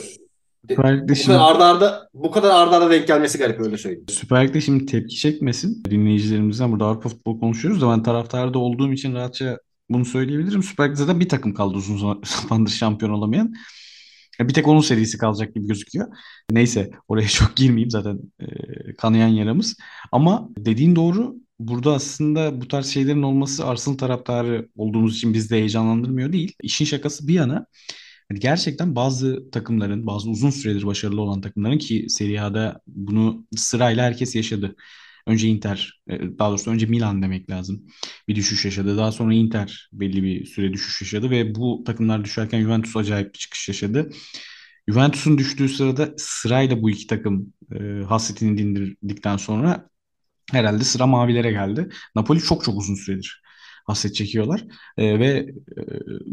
Süper Lig'de bu şimdi, kadar arda arda bu kadar arda arda denk gelmesi garip öyle söyleyeyim. Süper Lig'de şimdi tepki çekmesin dinleyicilerimizden. Burada Avrupa futbol konuşuyoruz da ben taraftarda olduğum için rahatça bunu söyleyebilirim. Süper Lig'de zaten bir takım kaldı uzun (laughs) zamandır şampiyon olamayan. Ya Bir tek onun serisi kalacak gibi gözüküyor. Neyse oraya (laughs) çok girmeyeyim zaten e, kanayan yaramız. Ama dediğin doğru. Burada aslında bu tarz şeylerin olması Arsenal taraftarı olduğumuz için bizi de heyecanlandırmıyor değil. İşin şakası bir yana hani gerçekten bazı takımların, bazı uzun süredir başarılı olan takımların ki Serie A'da bunu sırayla herkes yaşadı. Önce Inter, e, daha doğrusu önce Milan demek lazım. Bir düşüş yaşadı. Daha sonra Inter belli bir süre düşüş yaşadı ve bu takımlar düşerken Juventus acayip bir çıkış yaşadı. Juventus'un düştüğü sırada sırayla bu iki takım e, hasretini dindirdikten sonra herhalde sıra mavilere geldi. Napoli çok çok uzun süredir hasret çekiyorlar. E, ve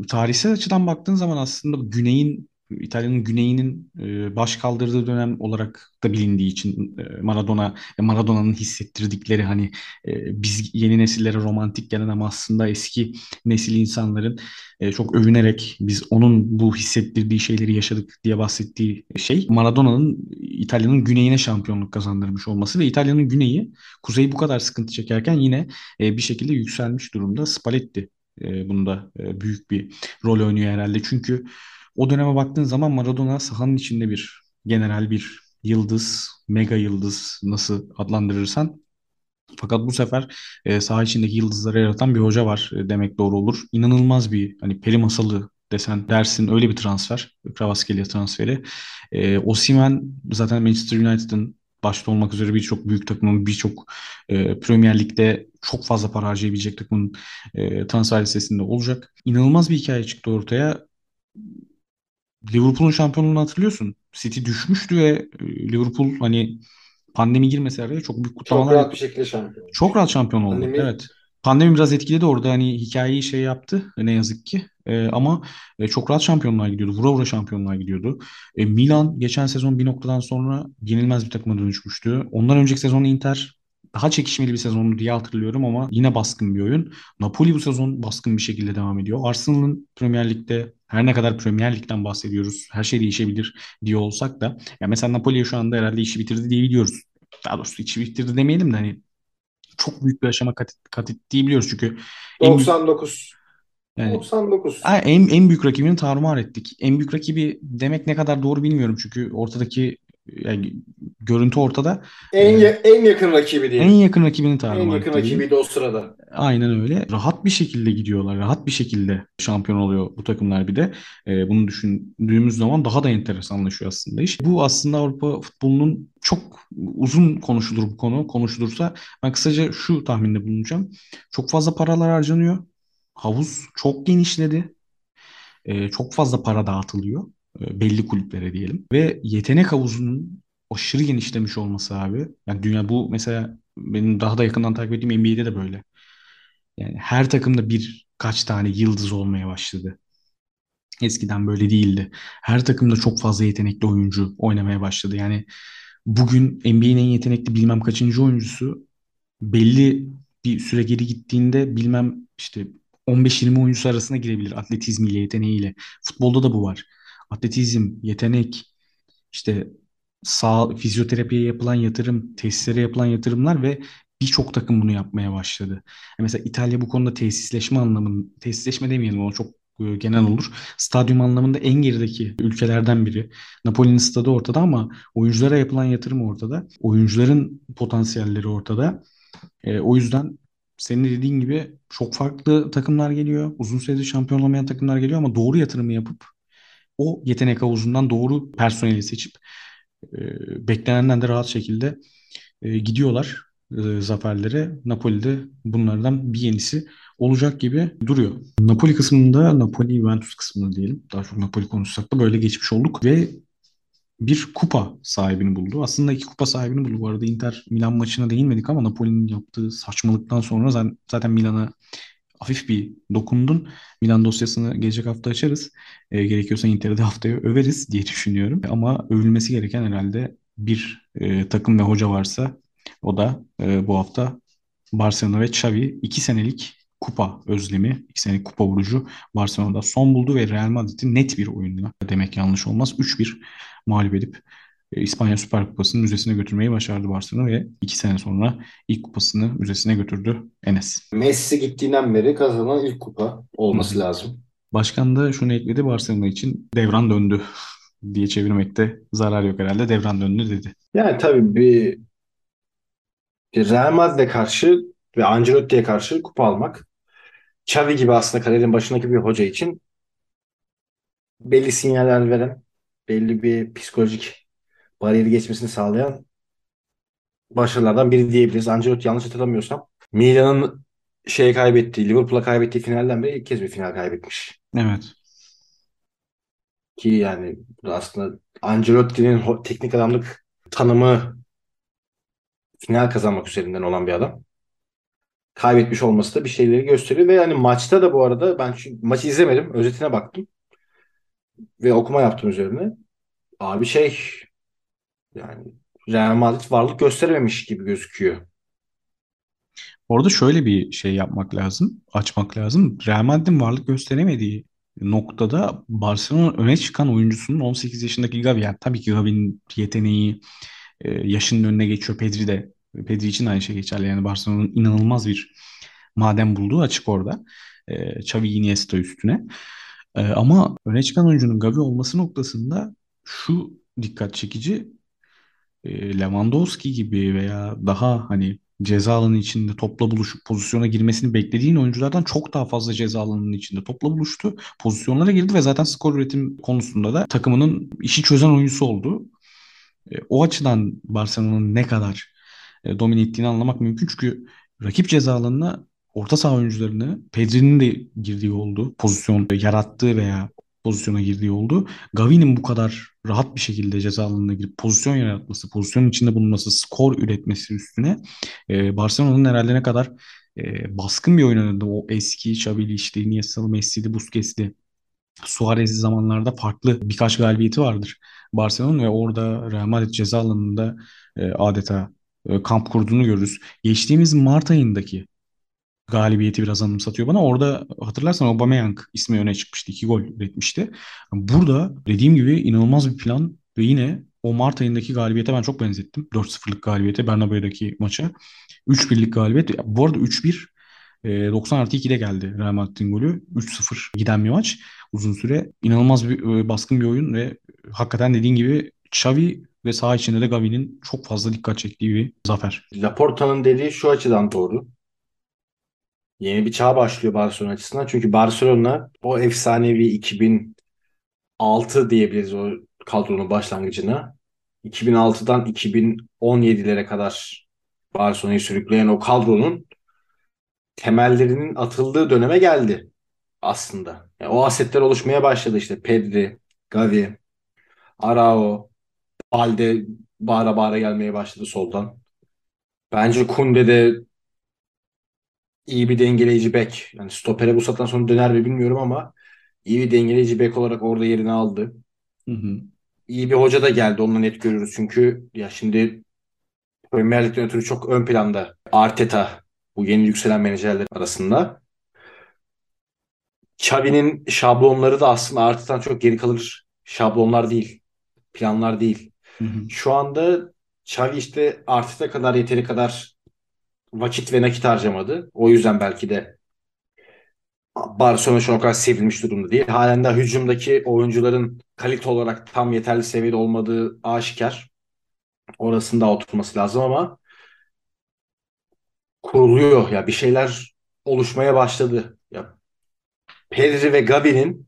e, tarihsel açıdan baktığın zaman aslında Güney'in İtalya'nın güneyinin e, baş kaldırdığı dönem olarak da bilindiği için e, Maradona ve Maradona'nın hissettirdikleri hani e, biz yeni nesillere romantik gelen ama aslında eski nesil insanların e, çok övünerek biz onun bu hissettirdiği şeyleri yaşadık diye bahsettiği şey Maradona'nın İtalya'nın güneyine şampiyonluk kazandırmış olması ve İtalya'nın güneyi kuzeyi bu kadar sıkıntı çekerken yine e, bir şekilde yükselmiş durumda. Spalletti e, bunda e, büyük bir rol oynuyor herhalde. Çünkü o döneme baktığın zaman Maradona sahanın içinde bir general bir yıldız, mega yıldız nasıl adlandırırsan. Fakat bu sefer e, saha içindeki yıldızları yaratan bir hoca var e, demek doğru olur. İnanılmaz bir hani peri masalı desen dersin öyle bir transfer. Kvaratskhelia transferi. E, Osimhen zaten Manchester United'ın başta olmak üzere birçok büyük takımın birçok e, Premier Lig'de çok fazla para harcayabilecek takımın e, transfer listesinde olacak. İnanılmaz bir hikaye çıktı ortaya. Liverpool'un şampiyonluğunu hatırlıyorsun. City düşmüştü ve e, Liverpool hani pandemi girmese araya çok büyük kutlamalar Çok rahat bir şekilde şampiyon. Çok rahat şampiyon oldu. Pandemi- Evet. Pandemi biraz etkiledi orada hani hikayeyi şey yaptı ne yazık ki. E, ama e, çok rahat şampiyonluğa gidiyordu. Vura vura şampiyonluğa gidiyordu. E, Milan geçen sezon bir noktadan sonra yenilmez bir takıma dönüşmüştü. Ondan önceki sezon Inter daha çekişmeli bir sezondu diye hatırlıyorum ama yine baskın bir oyun. Napoli bu sezon baskın bir şekilde devam ediyor. Arsenal'ın Premier Lig'de her ne kadar Premier Lig'den bahsediyoruz. Her şey değişebilir diye olsak da. Ya mesela Napoli şu anda herhalde işi bitirdi diye biliyoruz. Daha doğrusu işi bitirdi demeyelim de hani çok büyük bir aşama kat, kat ettiği biliyoruz çünkü en büyük, 99. yani 99. Ha, en, en büyük rakibini tarumar ettik. En büyük rakibi demek ne kadar doğru bilmiyorum çünkü ortadaki yani görüntü ortada. En, Ee, ya- en yakın rakibi En diyelim. yakın rakibini En tarumar yakın rakibiydi o sırada. Aynen öyle. Rahat bir şekilde gidiyorlar. Rahat bir şekilde şampiyon oluyor bu takımlar bir de. Ee, bunu düşündüğümüz zaman daha da enteresanlaşıyor aslında iş. Bu aslında Avrupa futbolunun çok uzun konuşulur bu konu. Konuşulursa ben kısaca şu tahminde bulunacağım. Çok fazla paralar harcanıyor. Havuz çok genişledi. Ee, çok fazla para dağıtılıyor. Ee, belli kulüplere diyelim. Ve yetenek havuzunun aşırı genişlemiş olması abi. Yani dünya bu mesela benim daha da yakından takip ettiğim NBA'de de böyle. Yani her takımda birkaç tane yıldız olmaya başladı. Eskiden böyle değildi. Her takımda çok fazla yetenekli oyuncu oynamaya başladı. Yani bugün NBA'nin en yetenekli bilmem kaçıncı oyuncusu belli bir süre geri gittiğinde bilmem işte 15-20 oyuncusu arasına girebilir atletizmiyle, yeteneğiyle. Futbolda da bu var. Atletizm, yetenek, işte sağ fizyoterapiye yapılan yatırım, tesislere yapılan yatırımlar ve birçok takım bunu yapmaya başladı. Mesela İtalya bu konuda tesisleşme anlamında, tesisleşme demeyelim o çok e, genel olur. Stadyum anlamında en gerideki ülkelerden biri. Napoli'nin stadı ortada ama oyunculara yapılan yatırım ortada. Oyuncuların potansiyelleri ortada. E, o yüzden senin de dediğin gibi çok farklı takımlar geliyor. Uzun süredir şampiyon olamayan takımlar geliyor ama doğru yatırımı yapıp o yetenek havuzundan doğru personeli seçip e, beklenenden de rahat şekilde e, gidiyorlar e, zaferlere. Napoli'de bunlardan bir yenisi olacak gibi duruyor. Napoli kısmında, Napoli Juventus kısmında diyelim. Daha çok Napoli konuşsak da böyle geçmiş olduk ve bir kupa sahibini buldu. Aslında iki kupa sahibini buldu. Bu arada Inter Milan maçına değinmedik ama Napoli'nin yaptığı saçmalıktan sonra zaten, Milan'a hafif bir dokundun. Milan dosyasını gelecek hafta açarız. E, gerekiyorsa Inter'i de haftaya överiz diye düşünüyorum. Ama övülmesi gereken herhalde bir e, takım ve hoca varsa o da e, bu hafta Barcelona ve Xavi iki senelik kupa özlemi, iki senelik kupa vurucu Barcelona'da son buldu ve Real Madrid'i net bir oyunla demek yanlış olmaz 3-1 mağlup edip İspanya Süper Kupası'nın müzesine götürmeyi başardı Barcelona ve iki sene sonra ilk kupasını müzesine götürdü Enes. Messi gittiğinden beri kazanan ilk kupa olması Hı. lazım. Başkan da şunu ekledi Barcelona için devran döndü (laughs) diye çevirmekte zarar yok herhalde devran döndü dedi. Yani tabii bir, bir Real Madrid'e karşı ve Ancelotti'ye karşı kupa almak Xavi gibi aslında kariyerin başındaki bir hoca için belli sinyaller veren, belli bir psikolojik bariyeri geçmesini sağlayan başarılardan biri diyebiliriz. Ancelotti yanlış hatırlamıyorsam Milan'ın şeye kaybettiği, Liverpool'a kaybettiği finalden beri ilk kez bir final kaybetmiş. Evet. Ki yani aslında Ancelotti'nin teknik adamlık tanımı final kazanmak üzerinden olan bir adam. Kaybetmiş olması da bir şeyleri gösteriyor ve yani maçta da bu arada ben çünkü maçı izlemedim, özetine baktım. ve okuma yaptım üzerine. Abi şey yani Real Madrid varlık gösterememiş gibi gözüküyor. Orada şöyle bir şey yapmak lazım, açmak lazım. Real Madrid'in varlık gösteremediği noktada Barcelona'nın öne çıkan oyuncusunun 18 yaşındaki Gavi. Yani tabii ki Gavi'nin yeteneği e, yaşının önüne geçiyor. Pedri de Pedri için aynı şey geçerli. Yani Barcelona'nın inanılmaz bir maden bulduğu açık orada. E, Xavi Iniesta üstüne. E, ama öne çıkan oyuncunun Gavi olması noktasında şu dikkat çekici Lewandowski gibi veya daha hani ceza alanı içinde topla buluşup pozisyona girmesini beklediğin oyunculardan çok daha fazla ceza alanının içinde topla buluştu. Pozisyonlara girdi ve zaten skor üretim konusunda da takımının işi çözen oyuncusu oldu. O açıdan Barcelona'nın ne kadar domine ettiğini anlamak mümkün. Çünkü rakip ceza alanına orta saha oyuncularını Pedri'nin de girdiği oldu. Pozisyon yarattığı veya pozisyona girdiği oldu. Gavi'nin bu kadar rahat bir şekilde ceza alanına girip pozisyon yaratması, pozisyonun içinde bulunması, skor üretmesi üstüne e, Barcelona'nın herhalde ne kadar e, baskın bir oynadı. O eski Xavi'li işte Iniesta'lı, Messi'li, Busquets'li Suarez'li zamanlarda farklı birkaç galibiyeti vardır Barcelona ve orada Real Madrid ceza alanında e, adeta e, kamp kurduğunu görürüz. Geçtiğimiz Mart ayındaki galibiyeti biraz anımsatıyor bana. Orada hatırlarsan Aubameyang ismi öne çıkmıştı. iki gol üretmişti. Burada dediğim gibi inanılmaz bir plan ve yine o Mart ayındaki galibiyete ben çok benzettim. 4-0'lık galibiyete Bernabeu'daki maça. 3-1'lik galibiyet. Bu arada 3-1 90 artı 2'de geldi Real Madrid'in golü. 3-0 giden bir maç. Uzun süre inanılmaz bir e, baskın bir oyun ve hakikaten dediğin gibi Xavi ve saha içinde de Gavi'nin çok fazla dikkat çektiği bir zafer. Laporta'nın dediği şu açıdan doğru. Yeni bir çağ başlıyor Barcelona açısından. Çünkü Barcelona o efsanevi 2006 diyebiliriz o kadronun başlangıcına. 2006'dan 2017'lere kadar Barcelona'yı sürükleyen o kadronun temellerinin atıldığı döneme geldi aslında. Yani o asetler oluşmaya başladı işte Pedri, Gavi, Arao, Balde bağıra bağıra gelmeye başladı soldan. Bence Kunde de iyi bir dengeleyici bek. Yani stopere bu saatten sonra döner mi bilmiyorum ama iyi bir dengeleyici bek olarak orada yerini aldı. Hı hı. İyi bir hoca da geldi. Onunla net görüyoruz. Çünkü ya şimdi Premier Lig'den ötürü çok ön planda Arteta bu yeni yükselen menajerler arasında. Xavi'nin şablonları da aslında Arteta'dan çok geri kalır şablonlar değil. Planlar değil. Hı hı. Şu anda Xavi işte Arteta kadar yeteri kadar vakit ve nakit harcamadı. O yüzden belki de Barcelona şu an kadar sevilmiş durumda değil. Halen de hücumdaki oyuncuların kalite olarak tam yeterli seviyede olmadığı aşikar. Orasında oturması lazım ama kuruluyor ya bir şeyler oluşmaya başladı. Ya Pedri ve Gavi'nin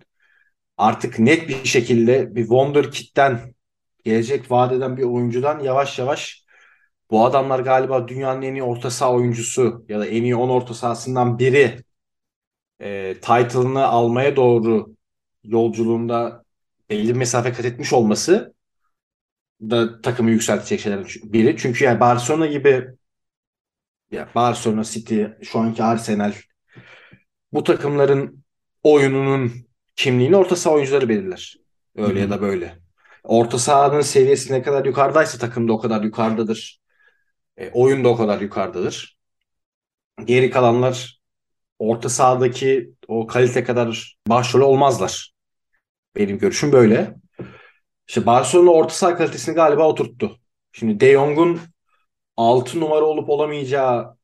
artık net bir şekilde bir Wonderkid'den gelecek vadeden bir oyuncudan yavaş yavaş bu adamlar galiba dünyanın en iyi orta saha oyuncusu ya da en iyi 10 orta sahasından biri e, title'ını almaya doğru yolculuğunda belli bir mesafe kat etmiş olması da takımı yükseltecek şeylerden biri. Çünkü yani Barcelona gibi ya Barcelona, City, şu anki Arsenal bu takımların oyununun kimliğini orta saha oyuncuları belirler. Öyle Hı hı. ya da böyle. Orta sahanın seviyesi ne kadar yukarıdaysa takım da o kadar yukarıdadır. E, oyun da o kadar yukarıdadır. Geri kalanlar orta sahadaki o kalite kadar başrol olmazlar. Benim görüşüm böyle. İşte Barcelona orta saha kalitesini galiba oturttu. Şimdi De Jong'un 6 numara olup olamayacağı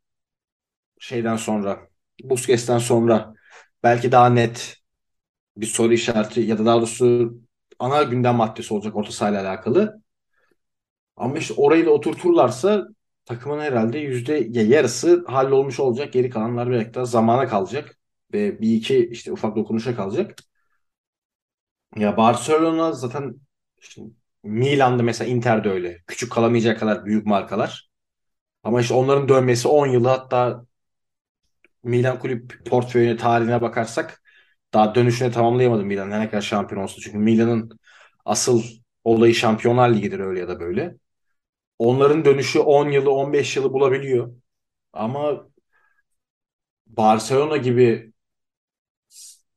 şeyden sonra, Busquets'ten sonra belki daha net bir soru işareti ya da daha doğrusu ana gündem maddesi olacak orta sahayla alakalı. Ama işte orayı da oturturlarsa takımın herhalde yüzde ya yarısı hallolmuş olacak. Geri kalanlar belki de zamana kalacak. Ve bir iki işte ufak dokunuşa kalacak. Ya Barcelona zaten işte Milan'da mesela Inter'de öyle. Küçük kalamayacak kadar büyük markalar. Ama işte onların dönmesi 10 yılı hatta Milan kulüp portföyüne tarihine bakarsak daha dönüşünü tamamlayamadı Milan ne kadar şampiyon olsun. Çünkü Milan'ın asıl olayı Şampiyonlar Ligi'dir öyle ya da böyle. Onların dönüşü 10 yılı 15 yılı bulabiliyor. Ama Barcelona gibi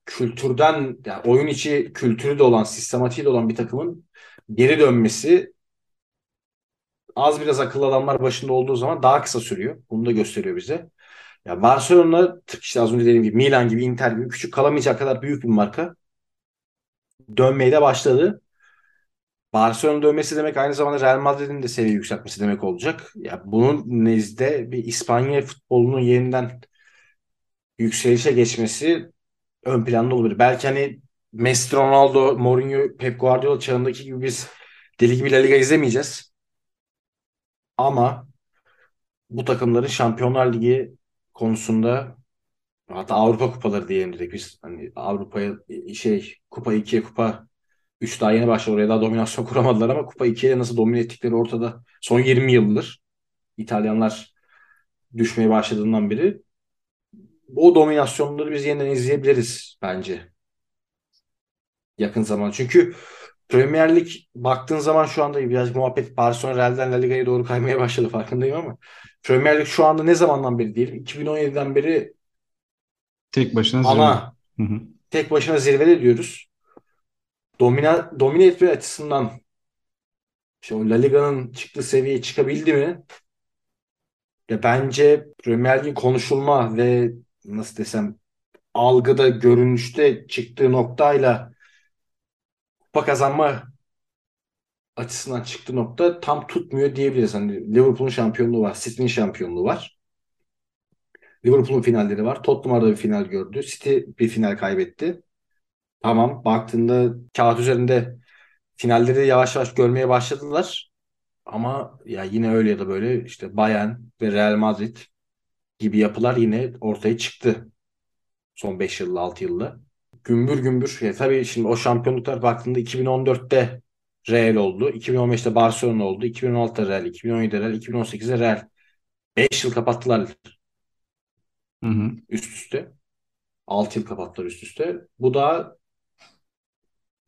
kültürden yani oyun içi kültürü de olan, sistematiği de olan bir takımın geri dönmesi az biraz akıllı adamlar başında olduğu zaman daha kısa sürüyor. Bunu da gösteriyor bize. Ya Barcelona işte az önce dediğim gibi Milan gibi Inter gibi küçük kalamayacak kadar büyük bir marka. Dönmeye de başladı. Barcelona dönmesi demek aynı zamanda Real Madrid'in de seviye yükseltmesi demek olacak. Ya bunun nezde bir İspanya futbolunun yeniden yükselişe geçmesi ön planda olabilir. Belki hani Messi, Ronaldo, Mourinho, Pep Guardiola çağındaki gibi biz deli gibi La Liga izlemeyeceğiz. Ama bu takımların Şampiyonlar Ligi konusunda hatta Avrupa kupaları diyelim dedik biz. Hani Avrupa'ya şey kupa 2'ye kupa 3 daha yeni başladı. Oraya daha dominasyon (laughs) kuramadılar ama kupa 2'ye nasıl domine ettikleri ortada. Son 20 yıldır İtalyanlar düşmeye başladığından beri o dominasyonları biz yeniden izleyebiliriz bence. Yakın zaman. Çünkü Premier Lig baktığın zaman şu anda biraz muhabbet Barcelona Real'den La Liga'ya doğru kaymaya başladı farkındayım ama Premier Lig şu anda ne zamandan beri değil? 2017'den beri tek başına ana zirve. Hı hı. tek başına zirvede diyoruz. Domine, domine etme açısından işte La Liga'nın çıktığı seviyeye çıkabildi mi? Ya bence Premier Lig'in konuşulma ve nasıl desem algıda, görünüşte çıktığı noktayla kupa kazanma açısından çıktığı nokta tam tutmuyor diyebiliriz. Hani Liverpool'un şampiyonluğu var, City'nin şampiyonluğu var. Liverpool'un finalleri var. Tottenham arada bir final gördü. City bir final kaybetti. Tamam baktığında kağıt üzerinde finalleri yavaş yavaş görmeye başladılar. Ama ya yine öyle ya da böyle işte Bayern ve Real Madrid gibi yapılar yine ortaya çıktı. Son 5 yılda 6 yılda. Gümbür gümbür. Ya tabii şimdi o şampiyonluklar baktığında 2014'te Real oldu. 2015'te Barcelona oldu. 2016'da Real, 2017'de Real, 2018'de Real. 5 yıl kapattılar Hı hı. üst üste. 6 yıl kapattılar üst üste. Bu da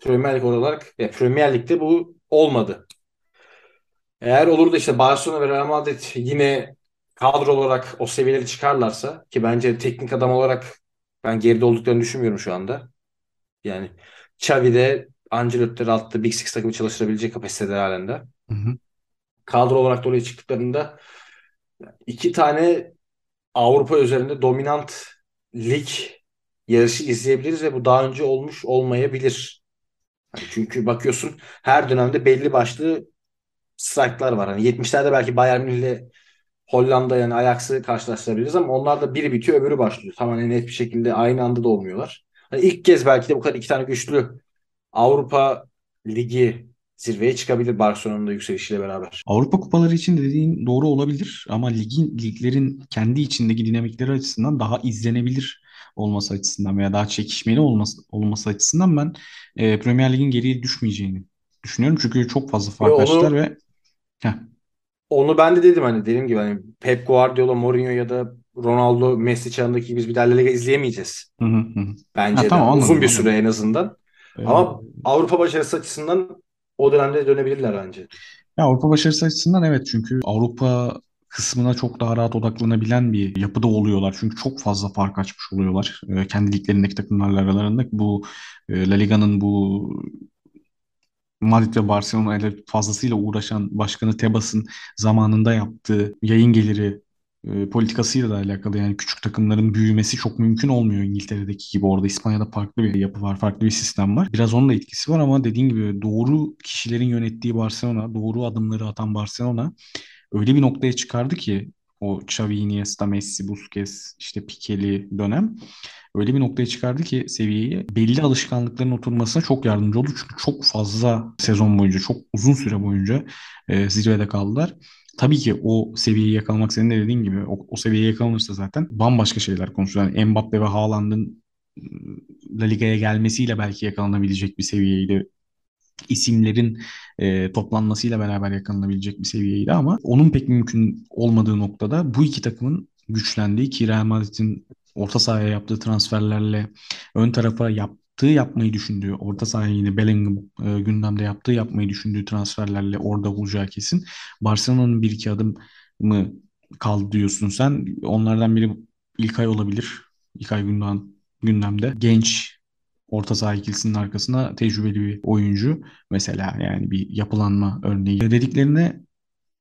Premier Lig olarak ya Premier Lig'de bu olmadı. Eğer olur da işte Barcelona ve Real Madrid yine kadro olarak o seviyeleri çıkarlarsa ki bence teknik adam olarak ben geride olduklarını düşünmüyorum şu anda. Yani Xavi'de Ancelotti'leri altta Big Six takımı çalıştırabilecek kapasitede halinde. Hı hı. Kadro olarak da oraya çıktıklarında iki tane Avrupa üzerinde dominant lig yarışı izleyebiliriz ve bu daha önce olmuş olmayabilir. Yani çünkü bakıyorsun her dönemde belli başlı strike'lar var. Hani 70'lerde belki Bayern Münih Hollanda yani Ajax'ı karşılaştırabiliriz ama onlar da biri bitiyor öbürü başlıyor. Tamamen net bir şekilde aynı anda da olmuyorlar. Hani ilk kez belki de bu kadar iki tane güçlü Avrupa Ligi zirveye çıkabilir Barcelona'nın da yükselişiyle beraber. Avrupa kupaları için dediğin doğru olabilir ama ligin liglerin kendi içindeki dinamikleri açısından daha izlenebilir olması açısından veya daha çekişmeli olması olması açısından ben e, Premier Lig'in geriye düşmeyeceğini düşünüyorum. Çünkü çok fazla fark Ve açtılar onu ve Heh. onu ben de dedim hani dediğim gibi hani Pep Guardiola, Mourinho ya da Ronaldo, Messi çağındaki biz bir Liga izleyemeyeceğiz. Hı hı hı. Ha, Bence de. tamam Uzun anladım bir anladım. süre en azından. Ee, Ama Avrupa başarısı açısından o dönemde dönebilirler bence. Ya Avrupa başarısı açısından evet çünkü Avrupa kısmına çok daha rahat odaklanabilen bir yapıda oluyorlar. Çünkü çok fazla fark açmış oluyorlar. Ee, kendi liglerindeki takımlarla aralarında bu e, La Liga'nın bu Madrid ve Barcelona ile fazlasıyla uğraşan başkanı Tebas'ın zamanında yaptığı yayın geliri e, politikasıyla da alakalı. Yani küçük takımların büyümesi çok mümkün olmuyor İngiltere'deki gibi. Orada İspanya'da farklı bir yapı var, farklı bir sistem var. Biraz onun da etkisi var ama dediğin gibi doğru kişilerin yönettiği Barcelona, doğru adımları atan Barcelona öyle bir noktaya çıkardı ki o Xavi, Iniesta, Messi, Busquets, işte Pique'li dönem öyle bir noktaya çıkardı ki seviyeyi belli alışkanlıkların oturmasına çok yardımcı oldu. Çünkü çok fazla sezon boyunca, çok uzun süre boyunca e, zirvede kaldılar. Tabii ki o seviyeyi yakalamak senin de dediğin gibi o, o seviyeye yakalanırsa zaten bambaşka şeyler konuşuyor. Yani Mbappe ve Haaland'ın La Liga'ya gelmesiyle belki yakalanabilecek bir seviyeydi isimlerin e, toplanmasıyla beraber yakalanabilecek bir seviyeydi ama onun pek mümkün olmadığı noktada bu iki takımın güçlendiği ki Real Madrid'in orta sahaya yaptığı transferlerle ön tarafa yaptığı yapmayı düşündüğü orta sahaya yine Bellingham e, gündemde yaptığı yapmayı düşündüğü transferlerle orada olacağı kesin. Barcelona'nın bir iki adım mı kaldı diyorsun sen. Onlardan biri İlkay olabilir. İlkay gündem, gündemde. Genç orta saha ikilisinin arkasına tecrübeli bir oyuncu mesela yani bir yapılanma örneği. Dediklerine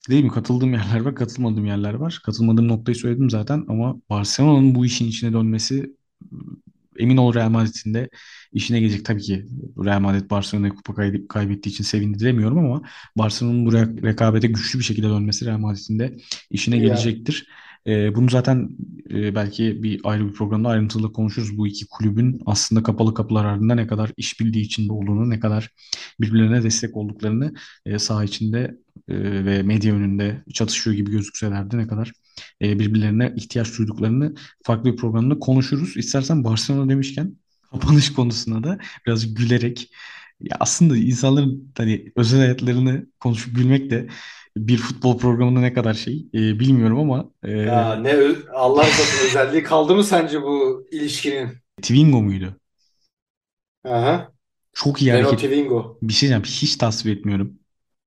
değil mi katıldığım yerler var, katılmadığım yerler var. Katılmadığım noktayı söyledim zaten ama Barcelona'nın bu işin içine dönmesi emin ol Real Madrid'in de işine gelecek. Tabii ki Real Madrid Barcelona'ya kupa kay- kaybettiği için sevindiremiyorum ama Barcelona'nın bu re- rekabete güçlü bir şekilde dönmesi Real Madrid'in de işine Ya gelecektir. Ee, bunu zaten e, belki bir ayrı bir programda ayrıntılı konuşuruz. Bu iki kulübün aslında kapalı kapılar ardında ne kadar işbirliği içinde olduğunu, ne kadar birbirlerine destek olduklarını e, saha içinde e, ve medya önünde çatışıyor gibi gözükseler de ne kadar e, birbirlerine ihtiyaç duyduklarını farklı bir programda konuşuruz. İstersen Barcelona demişken kapanış konusuna da biraz gülerek ya aslında insanların hani özel hayatlarını konuşup gülmek de bir futbol programında ne kadar şey e, bilmiyorum ama e, ya ne ö- Allah razı özelliği kaldı mı sence bu ilişkinin? Twingo muydu? Aha. Çok iyi Renault hareket. Twingo. Bir şey diyeceğim. Hiç tasvip etmiyorum.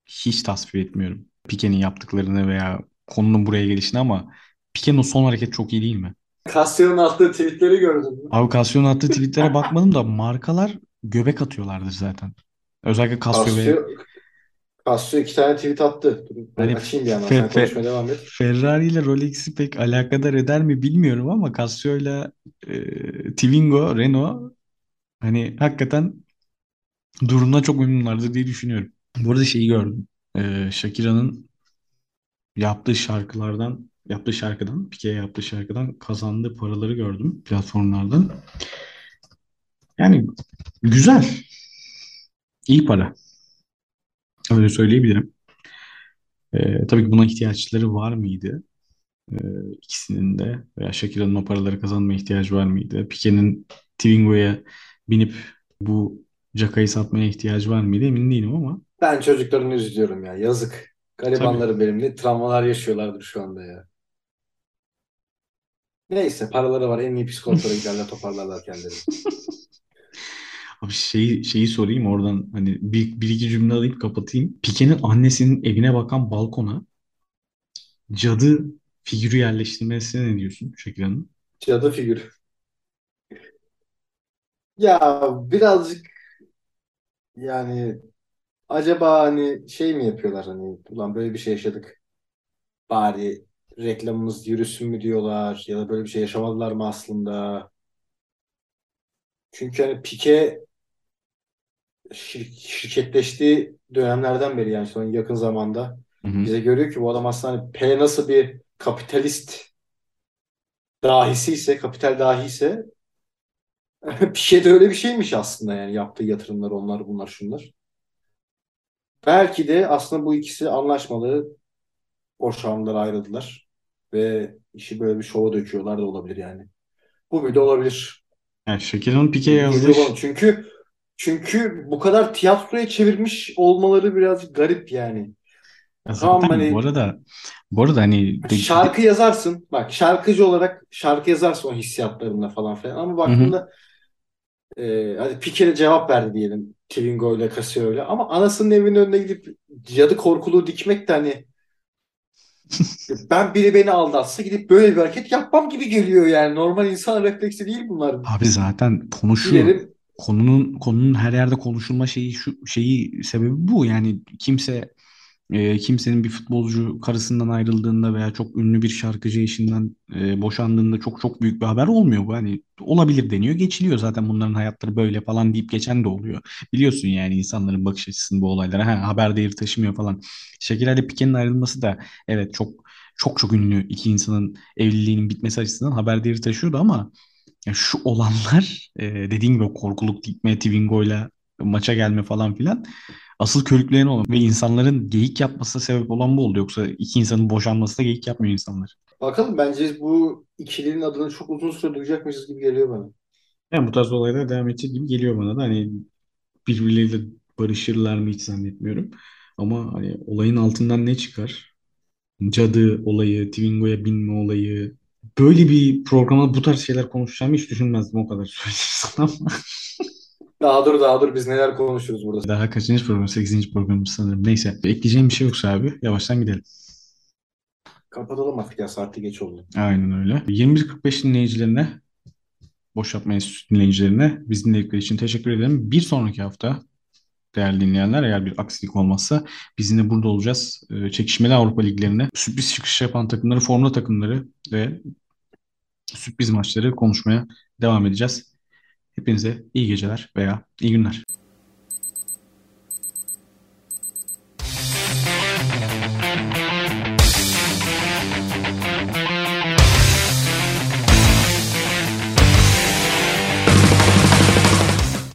Hiç tasvip etmiyorum. Pique'nin yaptıklarını veya konunun buraya gelişini ama Pique'nin o son hareket çok iyi değil mi? Castello'nun attığı tweetleri gördün mü? Abi Casio'nun attığı tweetlere bakmadım da markalar göbek atıyorlardır zaten. Özellikle Casio ve Castro iki tane tweet attı. Hani açayım bir yandan. Fe- Sen Fe- konuşmaya devam et. Ferrari ile Rolex'i pek alakadar eder mi bilmiyorum ama Casio ile e, Twingo, Renault hani hakikaten durumdan çok memnunlardır diye düşünüyorum. Bu arada şeyi gördüm. E, Shakira'nın yaptığı şarkılardan yaptığı şarkıdan, Pique'ye yaptığı şarkıdan kazandığı paraları gördüm platformlardan. Yani güzel, iyi para. Öyle söyleyebilirim. Ee, tabii ki buna ihtiyaçları var mıydı? Ee, ikisinin de veya Shakira'nın o paraları kazanmaya ihtiyacı var mıydı? Pique'nin Twingo'ya binip bu Caka'yı satmaya ihtiyacı var mıydı? Emin değilim ama Ben çocuklarını üzülüyorum ya. Yazık. Garibanları benimle travmalar yaşıyorlardır şu anda ya. Neyse paraları var. En iyi psikologlara giderler toparlarlar kendilerini. (laughs) Abi şeyi, şeyi sorayım oradan hani bir, bir iki cümle alayım kapatayım. Pique'nin annesinin evine bakan balkona cadı figürü yerleştirmesine ne diyorsun Shakira'nın? Cadı figürü. Ya birazcık yani acaba hani şey mi yapıyorlar hani ulan böyle bir şey yaşadık. Bari reklamımız yürüsün mü diyorlar ya da böyle bir şey yaşamadılar mı aslında? Çünkü hani Pique şir- şirketleştiği dönemlerden beri yani son yakın zamanda Hı hı. bize görüyor ki bu adam aslında hani P nasıl bir kapitalist dahisi ise, kapital dahi ise (laughs) Pique de öyle bir şeymiş aslında yani yaptığı yatırımlar onlar bunlar şunlar. Belki de aslında bu ikisi anlaşmalı, boşandılar, ayrıldılar ve işi böyle bir şova döküyorlar da olabilir yani. Bu bir de olabilir Yani Pique'ye gibi yazdığı. Çünkü çünkü bu kadar tiyatroya çevirmiş olmaları birazcık garip yani. Ya Tamam zaten bu hani arada bu arada hani şarkı yazarsın. Bak şarkıcı olarak şarkı yazarsın o hissiyatlarında falan filan. Ama baktığında e, hadi Piqué cevap verdi diyelim. Twingo ile Casio ile. Ama anasının evinin önüne gidip cadı korkuluğu dikmek de hani (laughs) ben biri beni aldatsa gidip böyle bir hareket yapmam gibi geliyor yani. Normal insan refleksi değil bunlar. abi zaten konu şu Giderim konunun konunun her yerde konuşulma şeyi şu şeyi sebebi bu. Yani kimse e, kimsenin bir futbolcu karısından ayrıldığında veya çok ünlü bir şarkıcı eşinden e, boşandığında çok çok büyük bir haber olmuyor bu. Hani olabilir deniyor geçiliyor. Zaten bunların hayatları böyle falan deyip geçen de oluyor. Biliyorsun yani insanların bakış açısını bu olaylara ha, haber değeri taşımıyor falan. Shakira ile Pique'nin ayrılması da evet çok çok çok ünlü iki insanın evliliğinin bitmesi açısından haber değeri taşıyordu ama ya şu olanlar (laughs) e, dediğin gibi korkuluk dikme, Twingo'yla maça gelme falan filan asıl körükleyen olan ve insanların geyik yapmasına sebep olan bu oldu. Yoksa iki insanın boşanması da geyik yapmıyor insanlar. bakalım bence bu ikilinin adını çok uzun süre duyacakmışız gibi geliyor bana. Yani bu tarz olaylar devam edecek gibi geliyor bana da. Hani birbirleriyle barışırlar mı hiç zannetmiyorum. Ama hani olayın altından ne çıkar? Cadı olayı, Twingo'ya binme olayı böyle bir programda bu tarz şeyler konuşacağımı hiç düşünmezdim o kadar söyleyeyim ama. Daha dur daha dur biz neler konuşuruz burada. Daha kaçıncı program? Sekizinci programımız sanırım. Neyse ekleyeceğim bir şey yoksa abi yavaştan gidelim. Kapatalım artık ya saati geç oldu. Aynen öyle. 21.45 dinleyicilerine Boş Yapma Enstitüsü dinleyicilerine biz dinledikleri için teşekkür ederim. Bir sonraki hafta değerli dinleyenler eğer bir aksilik olmazsa biz yine burada olacağız. Ee, çekişmeli Avrupa Liglerine sürpriz çıkış yapan takımları, formda takımları ve sürpriz maçları konuşmaya devam edeceğiz. Hepinize iyi geceler veya iyi günler.